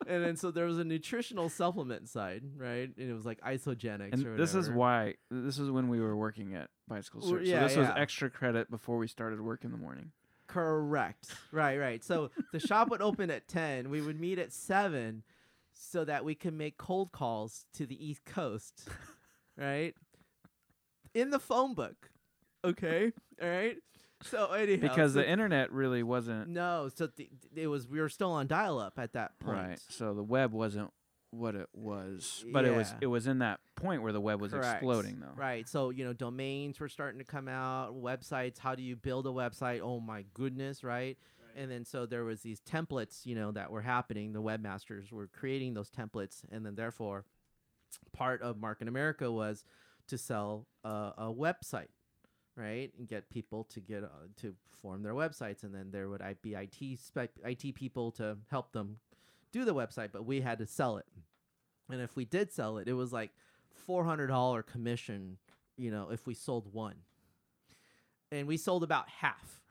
and then so there was a nutritional supplement side right and it was like isogenics and or this is why this is when we were working at Bicycle Well, yeah, so this was extra credit before we started work in the morning. Correct. Right, right. So the shop would open at 10. We would meet at 7 so that we can make cold calls to the East Coast. Right? In the phone book. Okay? All right? So anyhow, Because so the internet really wasn't no, so th- it was we were still on dial up at that point. right. So the web wasn't what it was, but it was it was in that point where the web was Correct. exploding though. Right. So, you know, domains were starting to come out, websites, how do you build a website? Oh my goodness, right? And then so there was these templates, you know, that were happening. The webmasters were creating those templates and then therefore part of Market America was to sell a, a website, right? And get people to get uh, to form their websites and then there would be IT spec IT people to help them do the website, but we had to sell it. And if we did sell it, it was like four hundred dollar commission, you know, if we sold one. And we sold about half.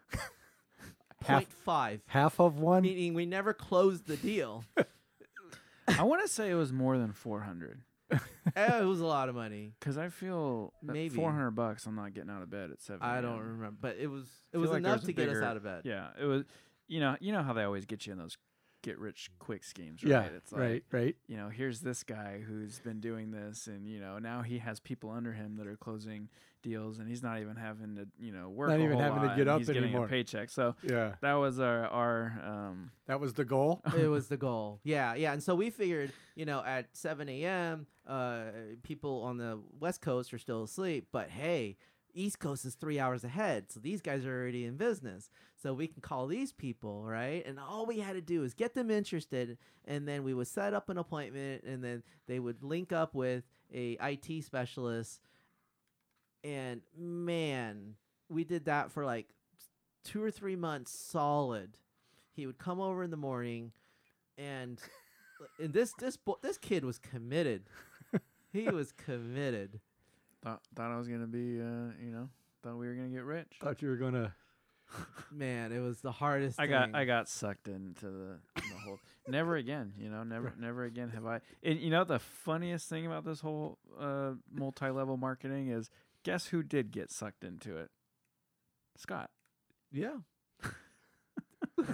Half- Point five. Half of one. Meaning we never closed the deal. I want to say it was more than 400 Eh, it was a lot of money. cuz I feel that Maybe. 400 bucks I'm not getting out of bed at 7. I don't remember, but it was it was like enough there's a to get us bigger- out of bed. Yeah, it was you know, you know how they always get you in those get rich quick schemes, right? yeah. It's like right. Right. you know, here's this guy who's been doing this, and you know, now he has people under him that are closing deals, and he's not even having to, you know, work. Not a even whole having to get up he's getting anymore. a paycheck. So Yeah. that was our our um, That was the goal. it was the goal. Yeah, yeah. And so we figured, you know, at 7 a.m., uh, people on the West Coast are still asleep. But hey, East Coast is three hours ahead, so these guys are already in business. So we can call these people, right? And all we had to do is get them interested, and then we would set up an appointment, and then they would link up with a IT specialist. And man, we did that for like two or three months solid. He would come over in the morning, and and this this bo- this kid was committed. he was committed. Thought thought I was gonna be, uh, you know, thought we were gonna get rich. Thought you were gonna. Man, it was the hardest. I got thing. I got sucked into the, the whole. never again, you know. Never never again have I. And you know the funniest thing about this whole uh, multi-level marketing is, guess who did get sucked into it? Scott. Yeah.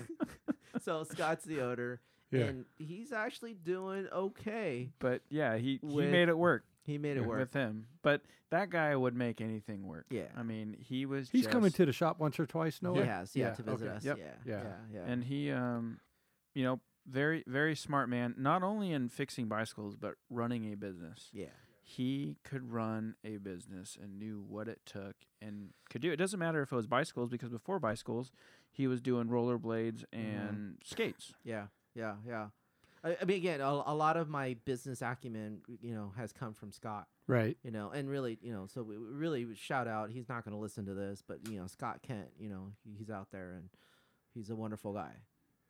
so Scott's the owner, Yeah. and he's actually doing okay. But yeah, he he made it work He made it work. with him. But that guy would make anything work. Yeah. I mean, he was. He's just, coming to the shop once or twice. No, he has, yeah, Yeah, to visit okay. us. Yep. Yeah, Yeah. yeah, yeah. and he um you know very very smart man not only in fixing bicycles but running a business yeah, he could run a business and knew what it took and could do it. it doesn't matter if it was bicycles because before bicycles he was doing rollerblades and skates yeah, yeah, yeah. I, I mean, again, a, a lot of my business acumen, you know, has come from Scott. Right. You know, and really, you know, so we we really shout out. He's not going to listen to this, but you know, Scott Kent, you know, he, he's out there and he's a wonderful guy.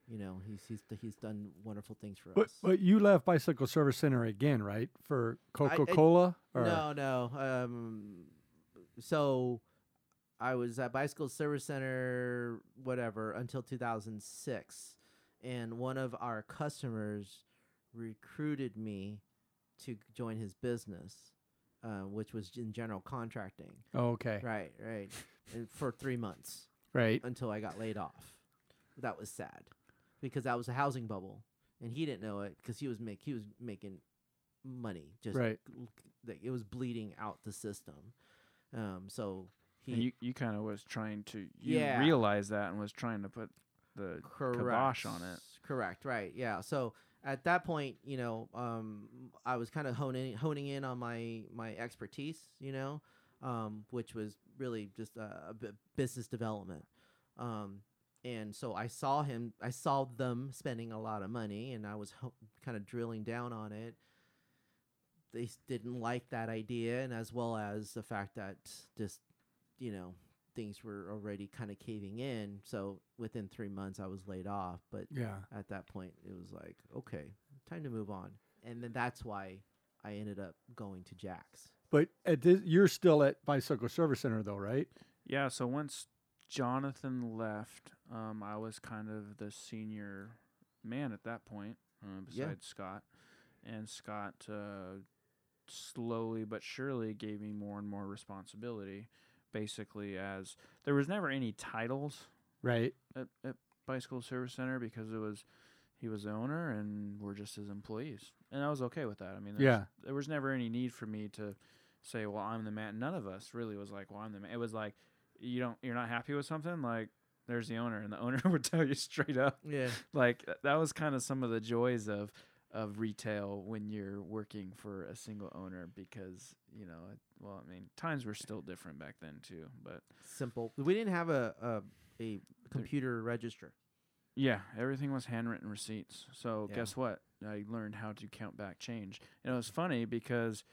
You know, he's he's he's done wonderful things for But us. but you left Bicycle Service Center again, right? For Coca Cola. No, no. Um, so I was at Bicycle Service Center, whatever, until 2006, and one of our customers recruited me to join his business, uh, which was in general contracting. Oh, okay. Right, right, and for three months Right. until I got laid off. That was sad because that was a housing bubble, and he didn't know it because he was make he was making money just Right. l- like it was bleeding out the system. Um, so he and you, you kind of was trying to you Yeah. realized that and was trying to put the correct kibosh on it Correct. Right. Yeah. So at that point, you know, um, I was kind of honing honing in on my my expertise, you know, um, which was really just a business development. Um, and so I saw him, I saw them spending a lot of money, and I was ho- kind of drilling down on it. They didn't like that idea, and as well as the fact that just, you know, things were already kind of caving in. So within three months, I was laid off. But Yeah. at that point, it was like, okay, time to move on. And then that's why I ended up going to Jax. But at this, you're still at Bicycle Service Center, though, right? Yeah, so once Jonathan left, um, I was kind of the senior man at that point, uh, Yeah. besides Scott. And Scott uh, slowly but surely gave me more and more responsibility, basically, as there was never any titles Right. at, at Bicycle Service Center because it was he was the owner and we're just his employees. And I was okay with that. I mean, there was- Yeah. there was never any need for me to say, "Well, I'm the man." None of us really was like, "Well, I'm the man." It was like, you don't, you're not happy with something, like there's the owner, and the owner would tell you straight up. Yeah. Like that was kind of some of the joys of of retail when you're working for a single owner because you know, it, well, I mean, times were still different back then too, but Simple. We didn't have a, a, a computer register. Yeah, everything was handwritten receipts. So Yeah. guess what? I learned how to count back change. And it was funny because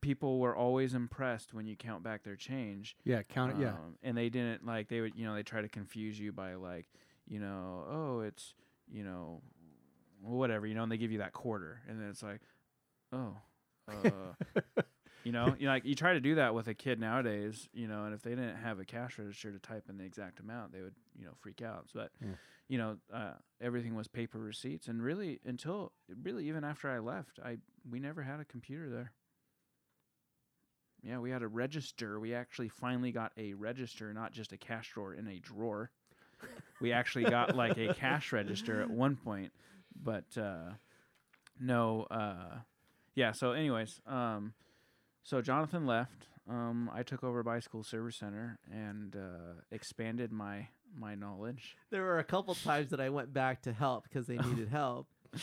people were always impressed when you count back their change. Yeah. Count it. Yeah. Um, and they didn't like they would you know they try to confuse you by like you know oh it's you know whatever you know and they give you that quarter and then it's like oh uh, you know you like you try to do that with a kid nowadays you know and if they didn't have a cash register to type in the exact amount they would you know freak out but Yeah. you know uh, everything was paper receipts and really until really even after I left I we never had a computer there yeah, we had a register. We actually finally got a register, not just a cash drawer in a drawer. We actually got like a cash register at one point, but uh, no. Uh, yeah. So, anyways, um, so Jonathan left. Um, I took over Bicycle Service Center and uh, expanded my my knowledge. There were a couple times that I went back to help because they needed help.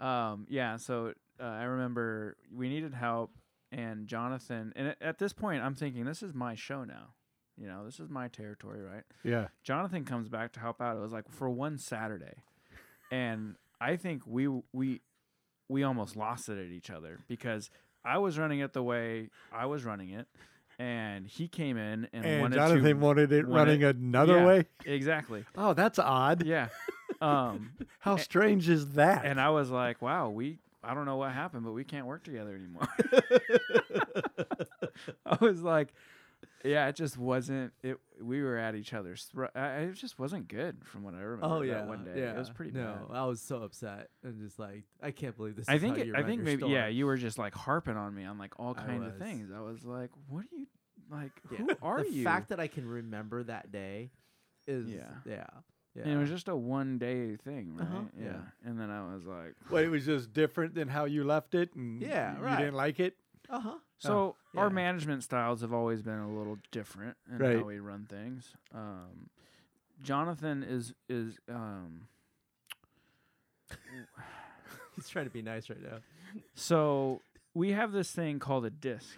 Um, yeah. So uh, I remember we needed help, and Jonathan. And at, at this point, I'm thinking this is my show now. You know, this is my territory, right? Yeah. Jonathan comes back to help out. It was like for one Saturday, and I think we we we almost lost it at each other because I was running it the way I was running it, and he came in and, And wanted Jonathan to wanted it wanted- running another yeah. way. exactly. Oh, that's odd. Yeah. Um, How strange is that? and I was like, wow, we I don't know what happened, but we can't work together anymore. I was like, yeah, it just wasn't. It we were at each other's. thro- I- I- It just wasn't good from what I remember. Oh that yeah, one day yeah. it was pretty no, bad. I was so upset and just like, I can't believe this. I is think how it, I think maybe store. yeah, you were just like harping on me on like all I kind of things. I was like, what are you like? Yeah. Who are the you? The fact that I can remember that day is Yeah. yeah, yeah. And it was just a one day thing, right? Uh-huh, yeah. yeah. And then I was like, Well, it was just different than how you left it, and Yeah, you right. didn't like it. Uh huh. So our yeah. management styles have always been a little different in Right. how we run things. Um, Jonathan is is um, He's trying to be nice right now. so we have this thing called a disc,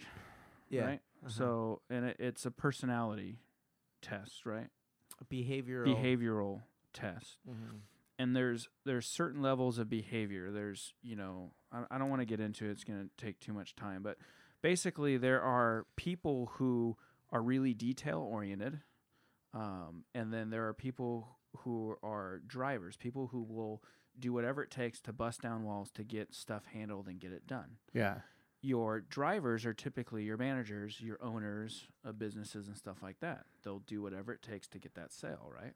Yeah. right? uh-huh. So and it, it's a personality test, right? A behavioral. Behavioral test. Mhm. and there's there's certain levels of behavior there's you know i, I don't want to get into it it's going to take too much time but basically there are people who are really detail oriented um, and then there are people who are drivers people who will do whatever it takes to bust down walls to get stuff handled and get it done. Yeah. your drivers are typically your managers your owners of businesses and stuff like that. They'll do whatever it takes to get that sale right?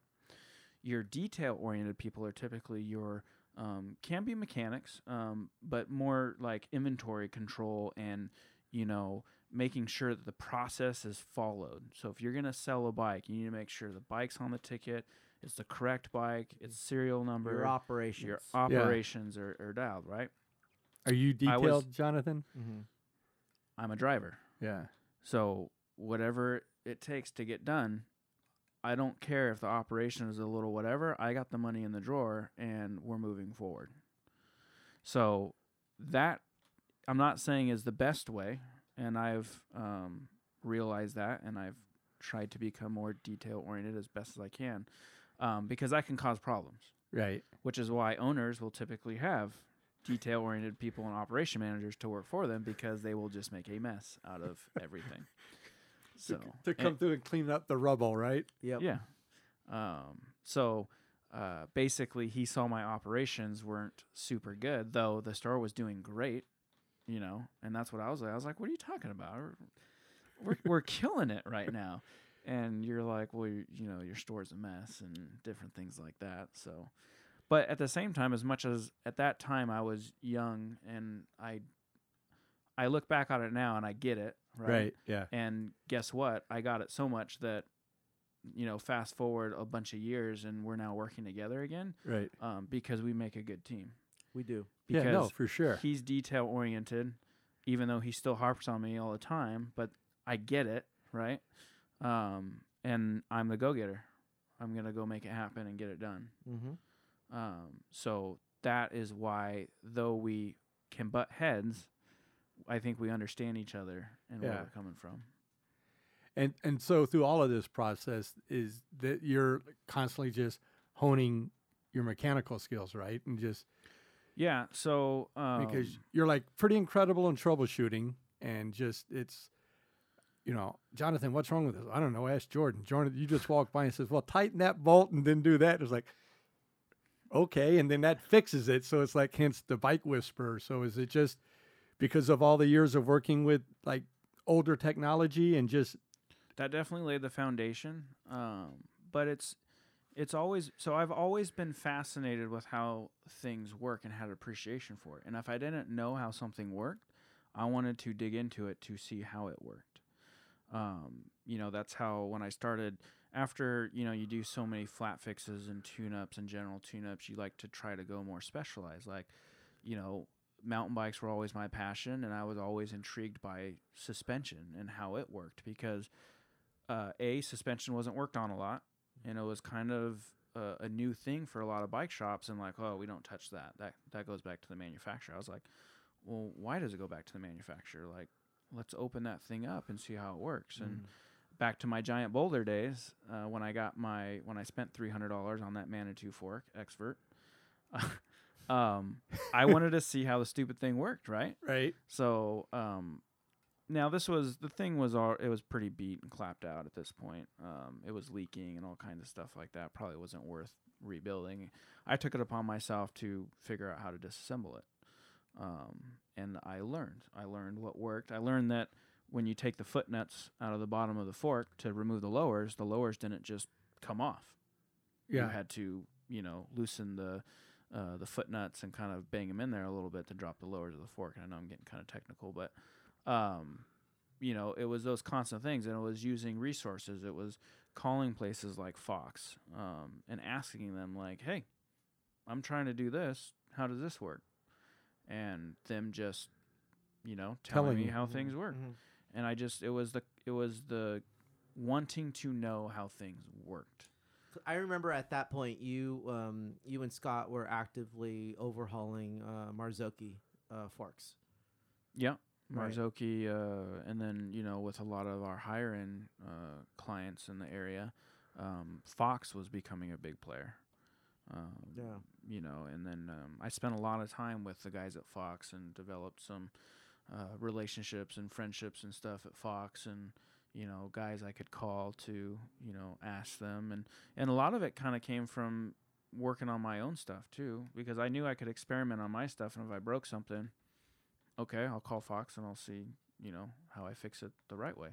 Your detail oriented people are typically your um, can be mechanics um, but more like inventory control and you know making sure that the process is followed so if you're going to sell a bike you need to make sure the bike's on the ticket it's the correct bike it's serial number Your operations. your operations are, are dialed right Are you I was- detailed, Jonathan? mm-hmm. i'm a driver Yeah. So whatever it takes to get done, I don't care if the operation is a little whatever. I got the money in the drawer and we're moving forward. So that I'm not saying is the best way, and I've um, realized that, and I've tried to become more detail oriented as best as I can, um, because that can cause problems. Right. Which is why owners will typically have detail oriented people and operation managers to work for them because they will just make a mess out of everything. So To and- come through and clean up the rubble, right? Yep. yeah. Um, so uh, basically, he saw my operations weren't super good, though the store was doing great, you know, and that's what I was like. I was like, what are you talking about? We're, we're, we're killing it right now. And you're like, well, you, you know, your store's a mess and different things like that. So, but at the same time, as much as at that time I was young and I, I look back on it now and I get it, right? Yeah. And guess what? I got it so much that, you know, fast forward a bunch of years and we're now working together again Right. um, because we make a good team. We do. Because yeah. No, for sure. he's detail oriented, even though he still harps on me all the time, but I get it, right? Um, and I'm the go getter. I'm going to go make it happen and get it done. Mm-hmm. Um, so that is why, though we can butt heads, I think we understand each other and where we're coming from. And and so through all of this process is that you're constantly just honing your mechanical skills, right? And just Yeah. So um, because you're like pretty incredible in troubleshooting and just it's you know, Jonathan, what's wrong with this? I don't know. Ask Jordan. Jordan, you just walk by and says, "Well, tighten that bolt and then do that." It's like, okay, and then that fixes it. So it's like hence the bike whisperer. So is it just because of all the years of working with like older technology and just that definitely laid the foundation. Um, but it's it's always so I've always been fascinated with how things work and had appreciation for it. And if I didn't know how something worked, I wanted to dig into it to see how it worked. Um, you know, that's how when I started after, you know, you do so many flat fixes and tune ups and general tune ups, you like to try to go more specialized. Like, you know, mountain bikes were always my passion and I was always intrigued by suspension and how it worked because uh, a suspension wasn't worked on a lot and it was kind of uh, a new thing for a lot of bike shops and like oh we don't touch that that that goes back to the manufacturer i was like well why does it go back to the manufacturer like let's open that thing up and see how it works. And Mm. back to my giant boulder days, uh, when I got my when I spent three hundred dollars on that Manitou fork expert. um, I wanted to see how the stupid thing worked, right? Right. So um, now this was the thing was all it was pretty beat and clapped out at this point. Um, it was leaking and all kinds of stuff like that. Probably wasn't worth rebuilding. I took it upon myself to figure out how to disassemble it, um, and I learned. I learned what worked. I learned that when you take the foot nuts out of the bottom of the fork to remove the lowers, the lowers didn't just come off. Yeah. You had to, you know, loosen the uh, the foot nuts and kind of bang them in there a little bit to drop the lowers of the fork. And I know I'm getting kind of technical, but um, you know, it was those constant things, and it was using resources. It was calling places like Fox um, and asking them, like, "Hey, I'm trying to do this. How does this work?" And them just, you know, telling, Telling me you. how things work. Mhm. And I just, it was the, it was the wanting to know how things worked. I remember at that point, you um, you and Scott were actively overhauling uh, Marzocchi uh, forks. Yeah. Right. Uh, and then you know with a lot of our higher end uh, clients in the area, um, Fox was becoming a big player. Um, Yeah. You know, and then um, I spent a lot of time with the guys at Fox and developed some uh, relationships and friendships and stuff at Fox, and you know guys I could call to you know ask them, and and a lot of it kind of came from working on my own stuff too, because I knew I could experiment on my stuff, and if I broke something okay, I'll call Fox and I'll see, you know, how I fix it the right way.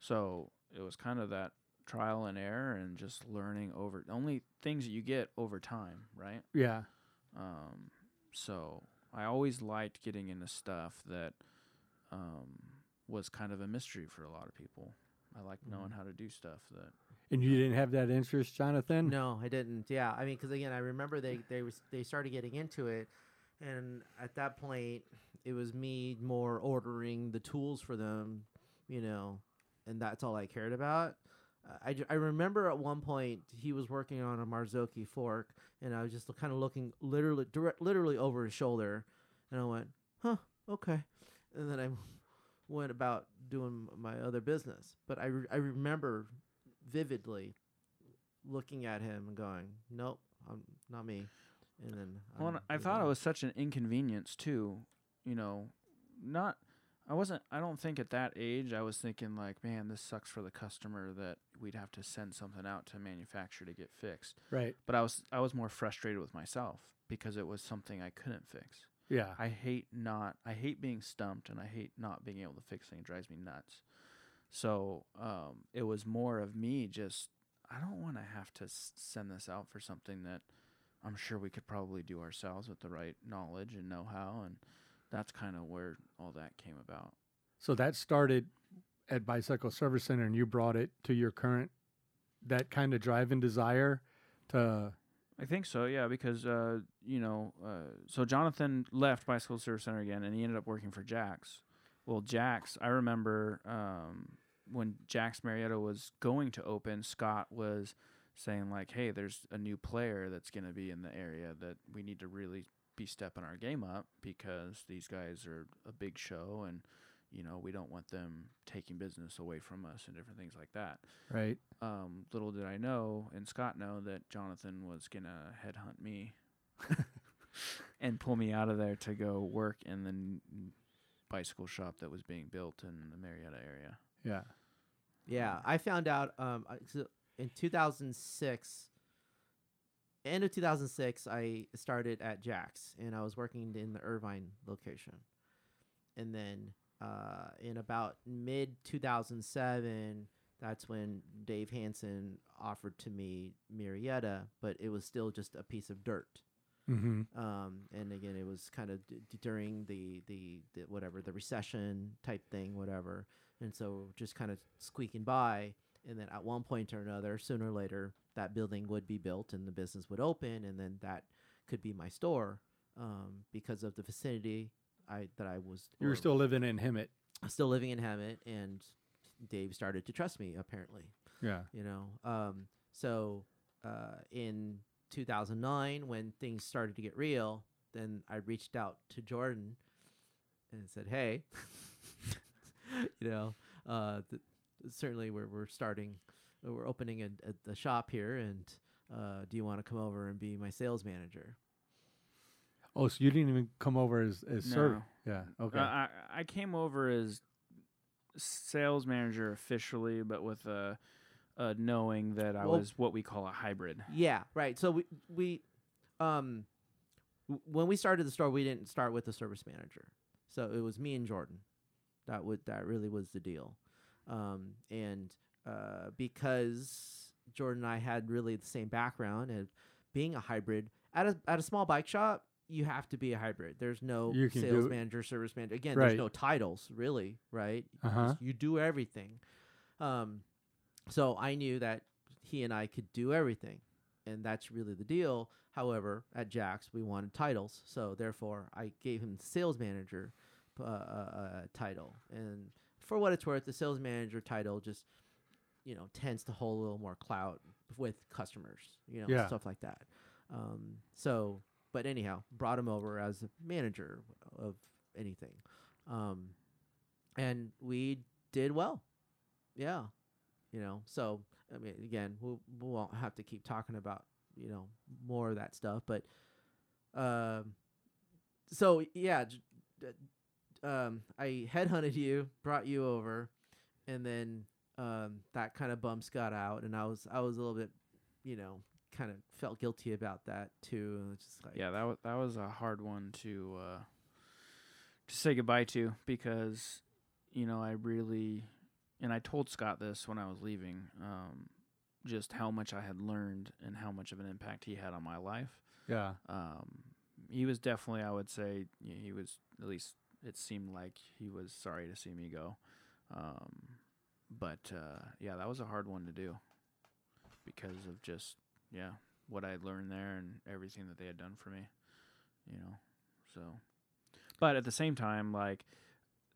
So it was kind of that trial and error and just learning over only things that you get over time, right? Yeah. Um, so I always liked getting into stuff that um, was kind of a mystery for a lot of people. I like knowing how to do stuff that And you didn't have that interest, Jonathan? No, I didn't. Yeah, I mean, because again, I remember they they was they started getting into it, and at that point, it was me more ordering the tools for them, you know, and that's all I cared about. Uh, I, ju- I remember at one point he was working on a Marzocchi fork, and I was just kind of looking literally direct, literally over his shoulder, and I went, "Huh, okay," and then I went about doing my other business. But I re- I remember vividly looking at him and going, "Nope, I'm not me." And then Well, I'm and I moving thought it was such an inconvenience too. You know, not. I wasn't. I don't think at that age I was thinking like, man, this sucks for the customer that we'd have to send something out to manufacture to get fixed. Right. But I was. I was more frustrated with myself because it was something I couldn't fix. Yeah. I hate not. I hate being stumped, and I hate not being able to fix things. It drives me nuts. So um, it was more of me just. I don't want to have to s- send this out for something that I'm sure we could probably do ourselves with the right knowledge and know-how, and that's kind of where all that came about. So that started at Bicycle Service Center, and you brought it to your current, that kind of drive and desire to. I think so, yeah, because uh, you know, uh, so Jonathan left Bicycle Service Center again, and he ended up working for Jax. Well, Jax, I remember um, when Jax Murrieta was going to open, Scott was saying like, "Hey, there's a new player that's going to be in the area that we need to really be stepping our game up because these guys are a big show and." You know, we don't want them taking business away from us and different things like that. Right. um, little did I know, and Scott know that Jonathan was gonna headhunt me and pull me out of there to go work in the n- bicycle shop that was being built in the Murrieta area. Yeah. Yeah, I found out um in 2006 end of 2006 I started at Jax and I was working in the Irvine location. And then uh in about mid 2007 that's when Dave Hansen offered to me Murrieta, but it was still just a piece of dirt. Mm-hmm. Um, and again, it was kind of d- d- during the, the the whatever the recession type thing, whatever. And so just kind of squeaking by, and then at one point or another, sooner or later, that building would be built and the business would open, and then that could be my store um, because of the vicinity I that I was. You were or- still living in Hemet. still living in Hemet, and Dave started to trust me apparently Yeah. you know um so uh in 2009 when things started to get real then i reached out to jordan and said hey you know, uh, th- certainly we're we're starting, we're opening a, a, a shop here, and uh, do you want to come over and be my sales manager? Oh, so you didn't even come over as as sir? No. Yeah. Okay. Uh, I I came over as sales manager officially, but with a, a knowing that I Well- was what we call a hybrid. Yeah, right. So we we um w- when we started the store, we didn't start with the service manager. So it was me and Jordan. That would that really was the deal. Um and uh because Jordan and I had really the same background and being a hybrid at a at a small bike shop, you have to be a hybrid. There's no sales manager, service manager. Again, Right. there's no titles really, right? You Uh-huh. You do everything. Um so I knew that he and I could do everything, and that's really the deal. However, at Jax we wanted titles, so therefore I gave him the sales manager uh, uh, uh, title. And for what it's worth, the sales manager title just you know tends to hold a little more clout with customers, you know, Yeah. stuff like that. Um, so, but anyhow, brought him over as a manager of anything, um, and we did well. Yeah, you know. So I mean, again, we we won't have to keep talking about you know more of that stuff, but um, so yeah, j- um, I headhunted you, brought you over, and then um, that kind of bumps got out, and I was I was a little bit, you know, kind of felt guilty about that too. Just like, Yeah, that was that was a hard one to uh, to say goodbye to because you know I really and I told Scott this when I was leaving, um, just how much I had learned and how much of an impact he had on my life. yeah. Um, he was definitely, I would say, he was at least it seemed like he was sorry to see me go. Um, but uh, yeah, that was a hard one to do because of just yeah what I learned there and everything that they had done for me, you know. So, but at the same time, like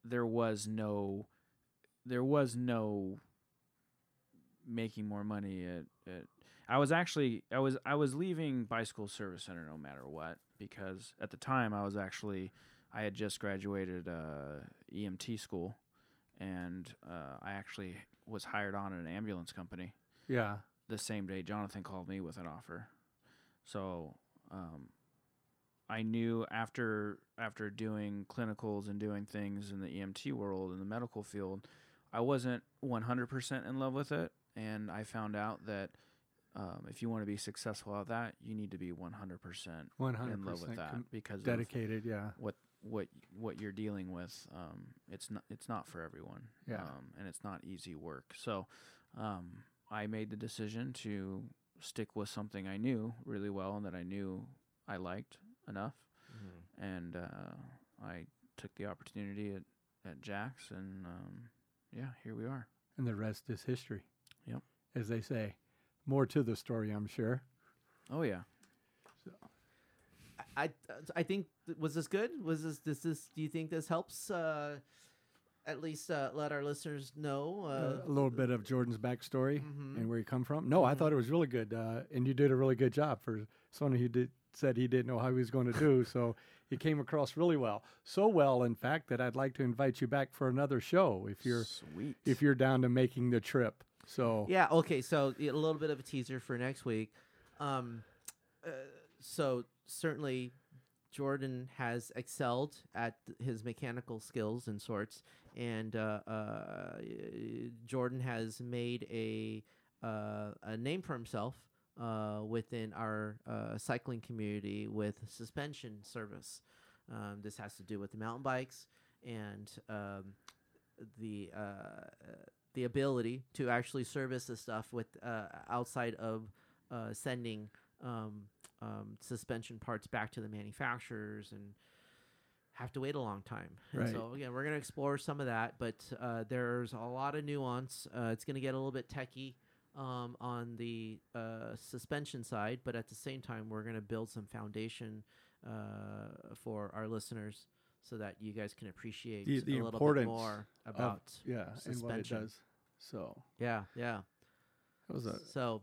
there was no, there was no making more money at, at I was actually I was I was leaving bicycle service center no matter what because at the time I was actually I had just graduated uh, EMT school and uh, I actually was hired on at an ambulance company Yeah. The same day Jonathan called me with an offer. So um, I knew after after doing clinicals and doing things in the EMT world in the medical field, I wasn't 100% in love with it, and I found out that um, if you want to be successful at that, you need to be 100% One in love with that because of dedicated. Yeah. what what what you're dealing with. Um, it's not it's not for everyone. Yeah. Um, and it's not easy work. So, um, I made the decision to stick with something I knew really well and that I knew I liked enough, and uh, I took the opportunity at at Jax, and um, yeah, here we are. And the rest is history. Yep. As they say, more to the story, I'm sure. Oh yeah. So. I I think was this good? Was this this this? Do you think this helps? Uh, at least uh, let our listeners know. Uh, a little bit of Jordan's backstory Mhm. and where he come from. No, I Mhm. thought it was really good, uh, and you did a really good job for someone who did said he didn't know how he was going to do. So he came across really well, so well, in fact, that I'd like to invite you back for another show if you're sweet. if you're down to making the trip. So Yeah. Okay. So a little bit of a teaser for next week. Um, uh, so certainly, Jordan has excelled at his mechanical skills and sorts, and uh, uh, Jordan has made a uh, a name for himself within our cycling community with suspension service. Um, this has to do with the mountain bikes and um, the the ability to actually service the stuff with outside of sending um, um, suspension parts back to the manufacturers and have to wait a long time. And Right. so again, we're going to explore some of that, but uh, there's a lot of nuance. Uh, it's going to get a little bit techy um, on the uh, suspension side, but at the same time, we're going to build some foundation uh, for our listeners so that you guys can appreciate The- the a little bit more about yeah, and what it suspension. does. So yeah, yeah. that was a So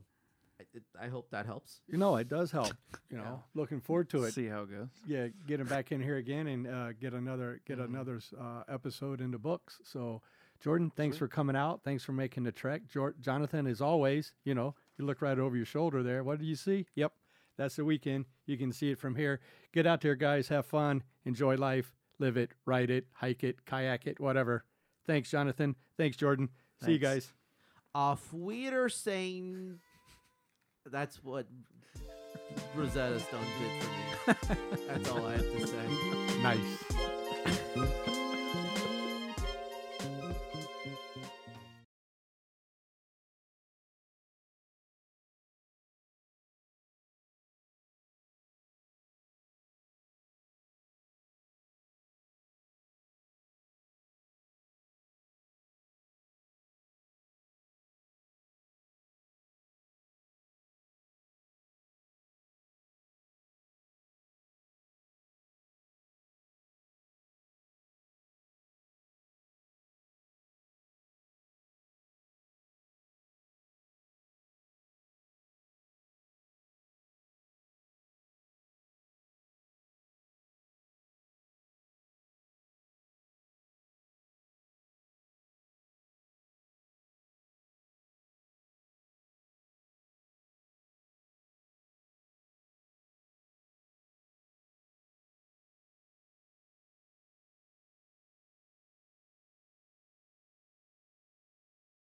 it, I hope that helps. you know it does help. You know, Yeah. looking forward to it. See how it goes. yeah, get him back in here again and uh, get another get Mhm. another uh, episode in the books. So Jordan, thanks for coming out. Thanks for making the trek. Jor- Jonathan, as always, you know, you look right over your shoulder there. What do you see? Yep, that's the weekend. You can see it from here. Get out there, guys. Have fun. Enjoy life. Live it. Ride it. Hike it. Kayak it. Whatever. Thanks, Jonathan. Thanks, Jordan. See you Thanks. guys. Auf Wiedersehen. That's what Rosetta's done did for me. That's all I have to say. Nice.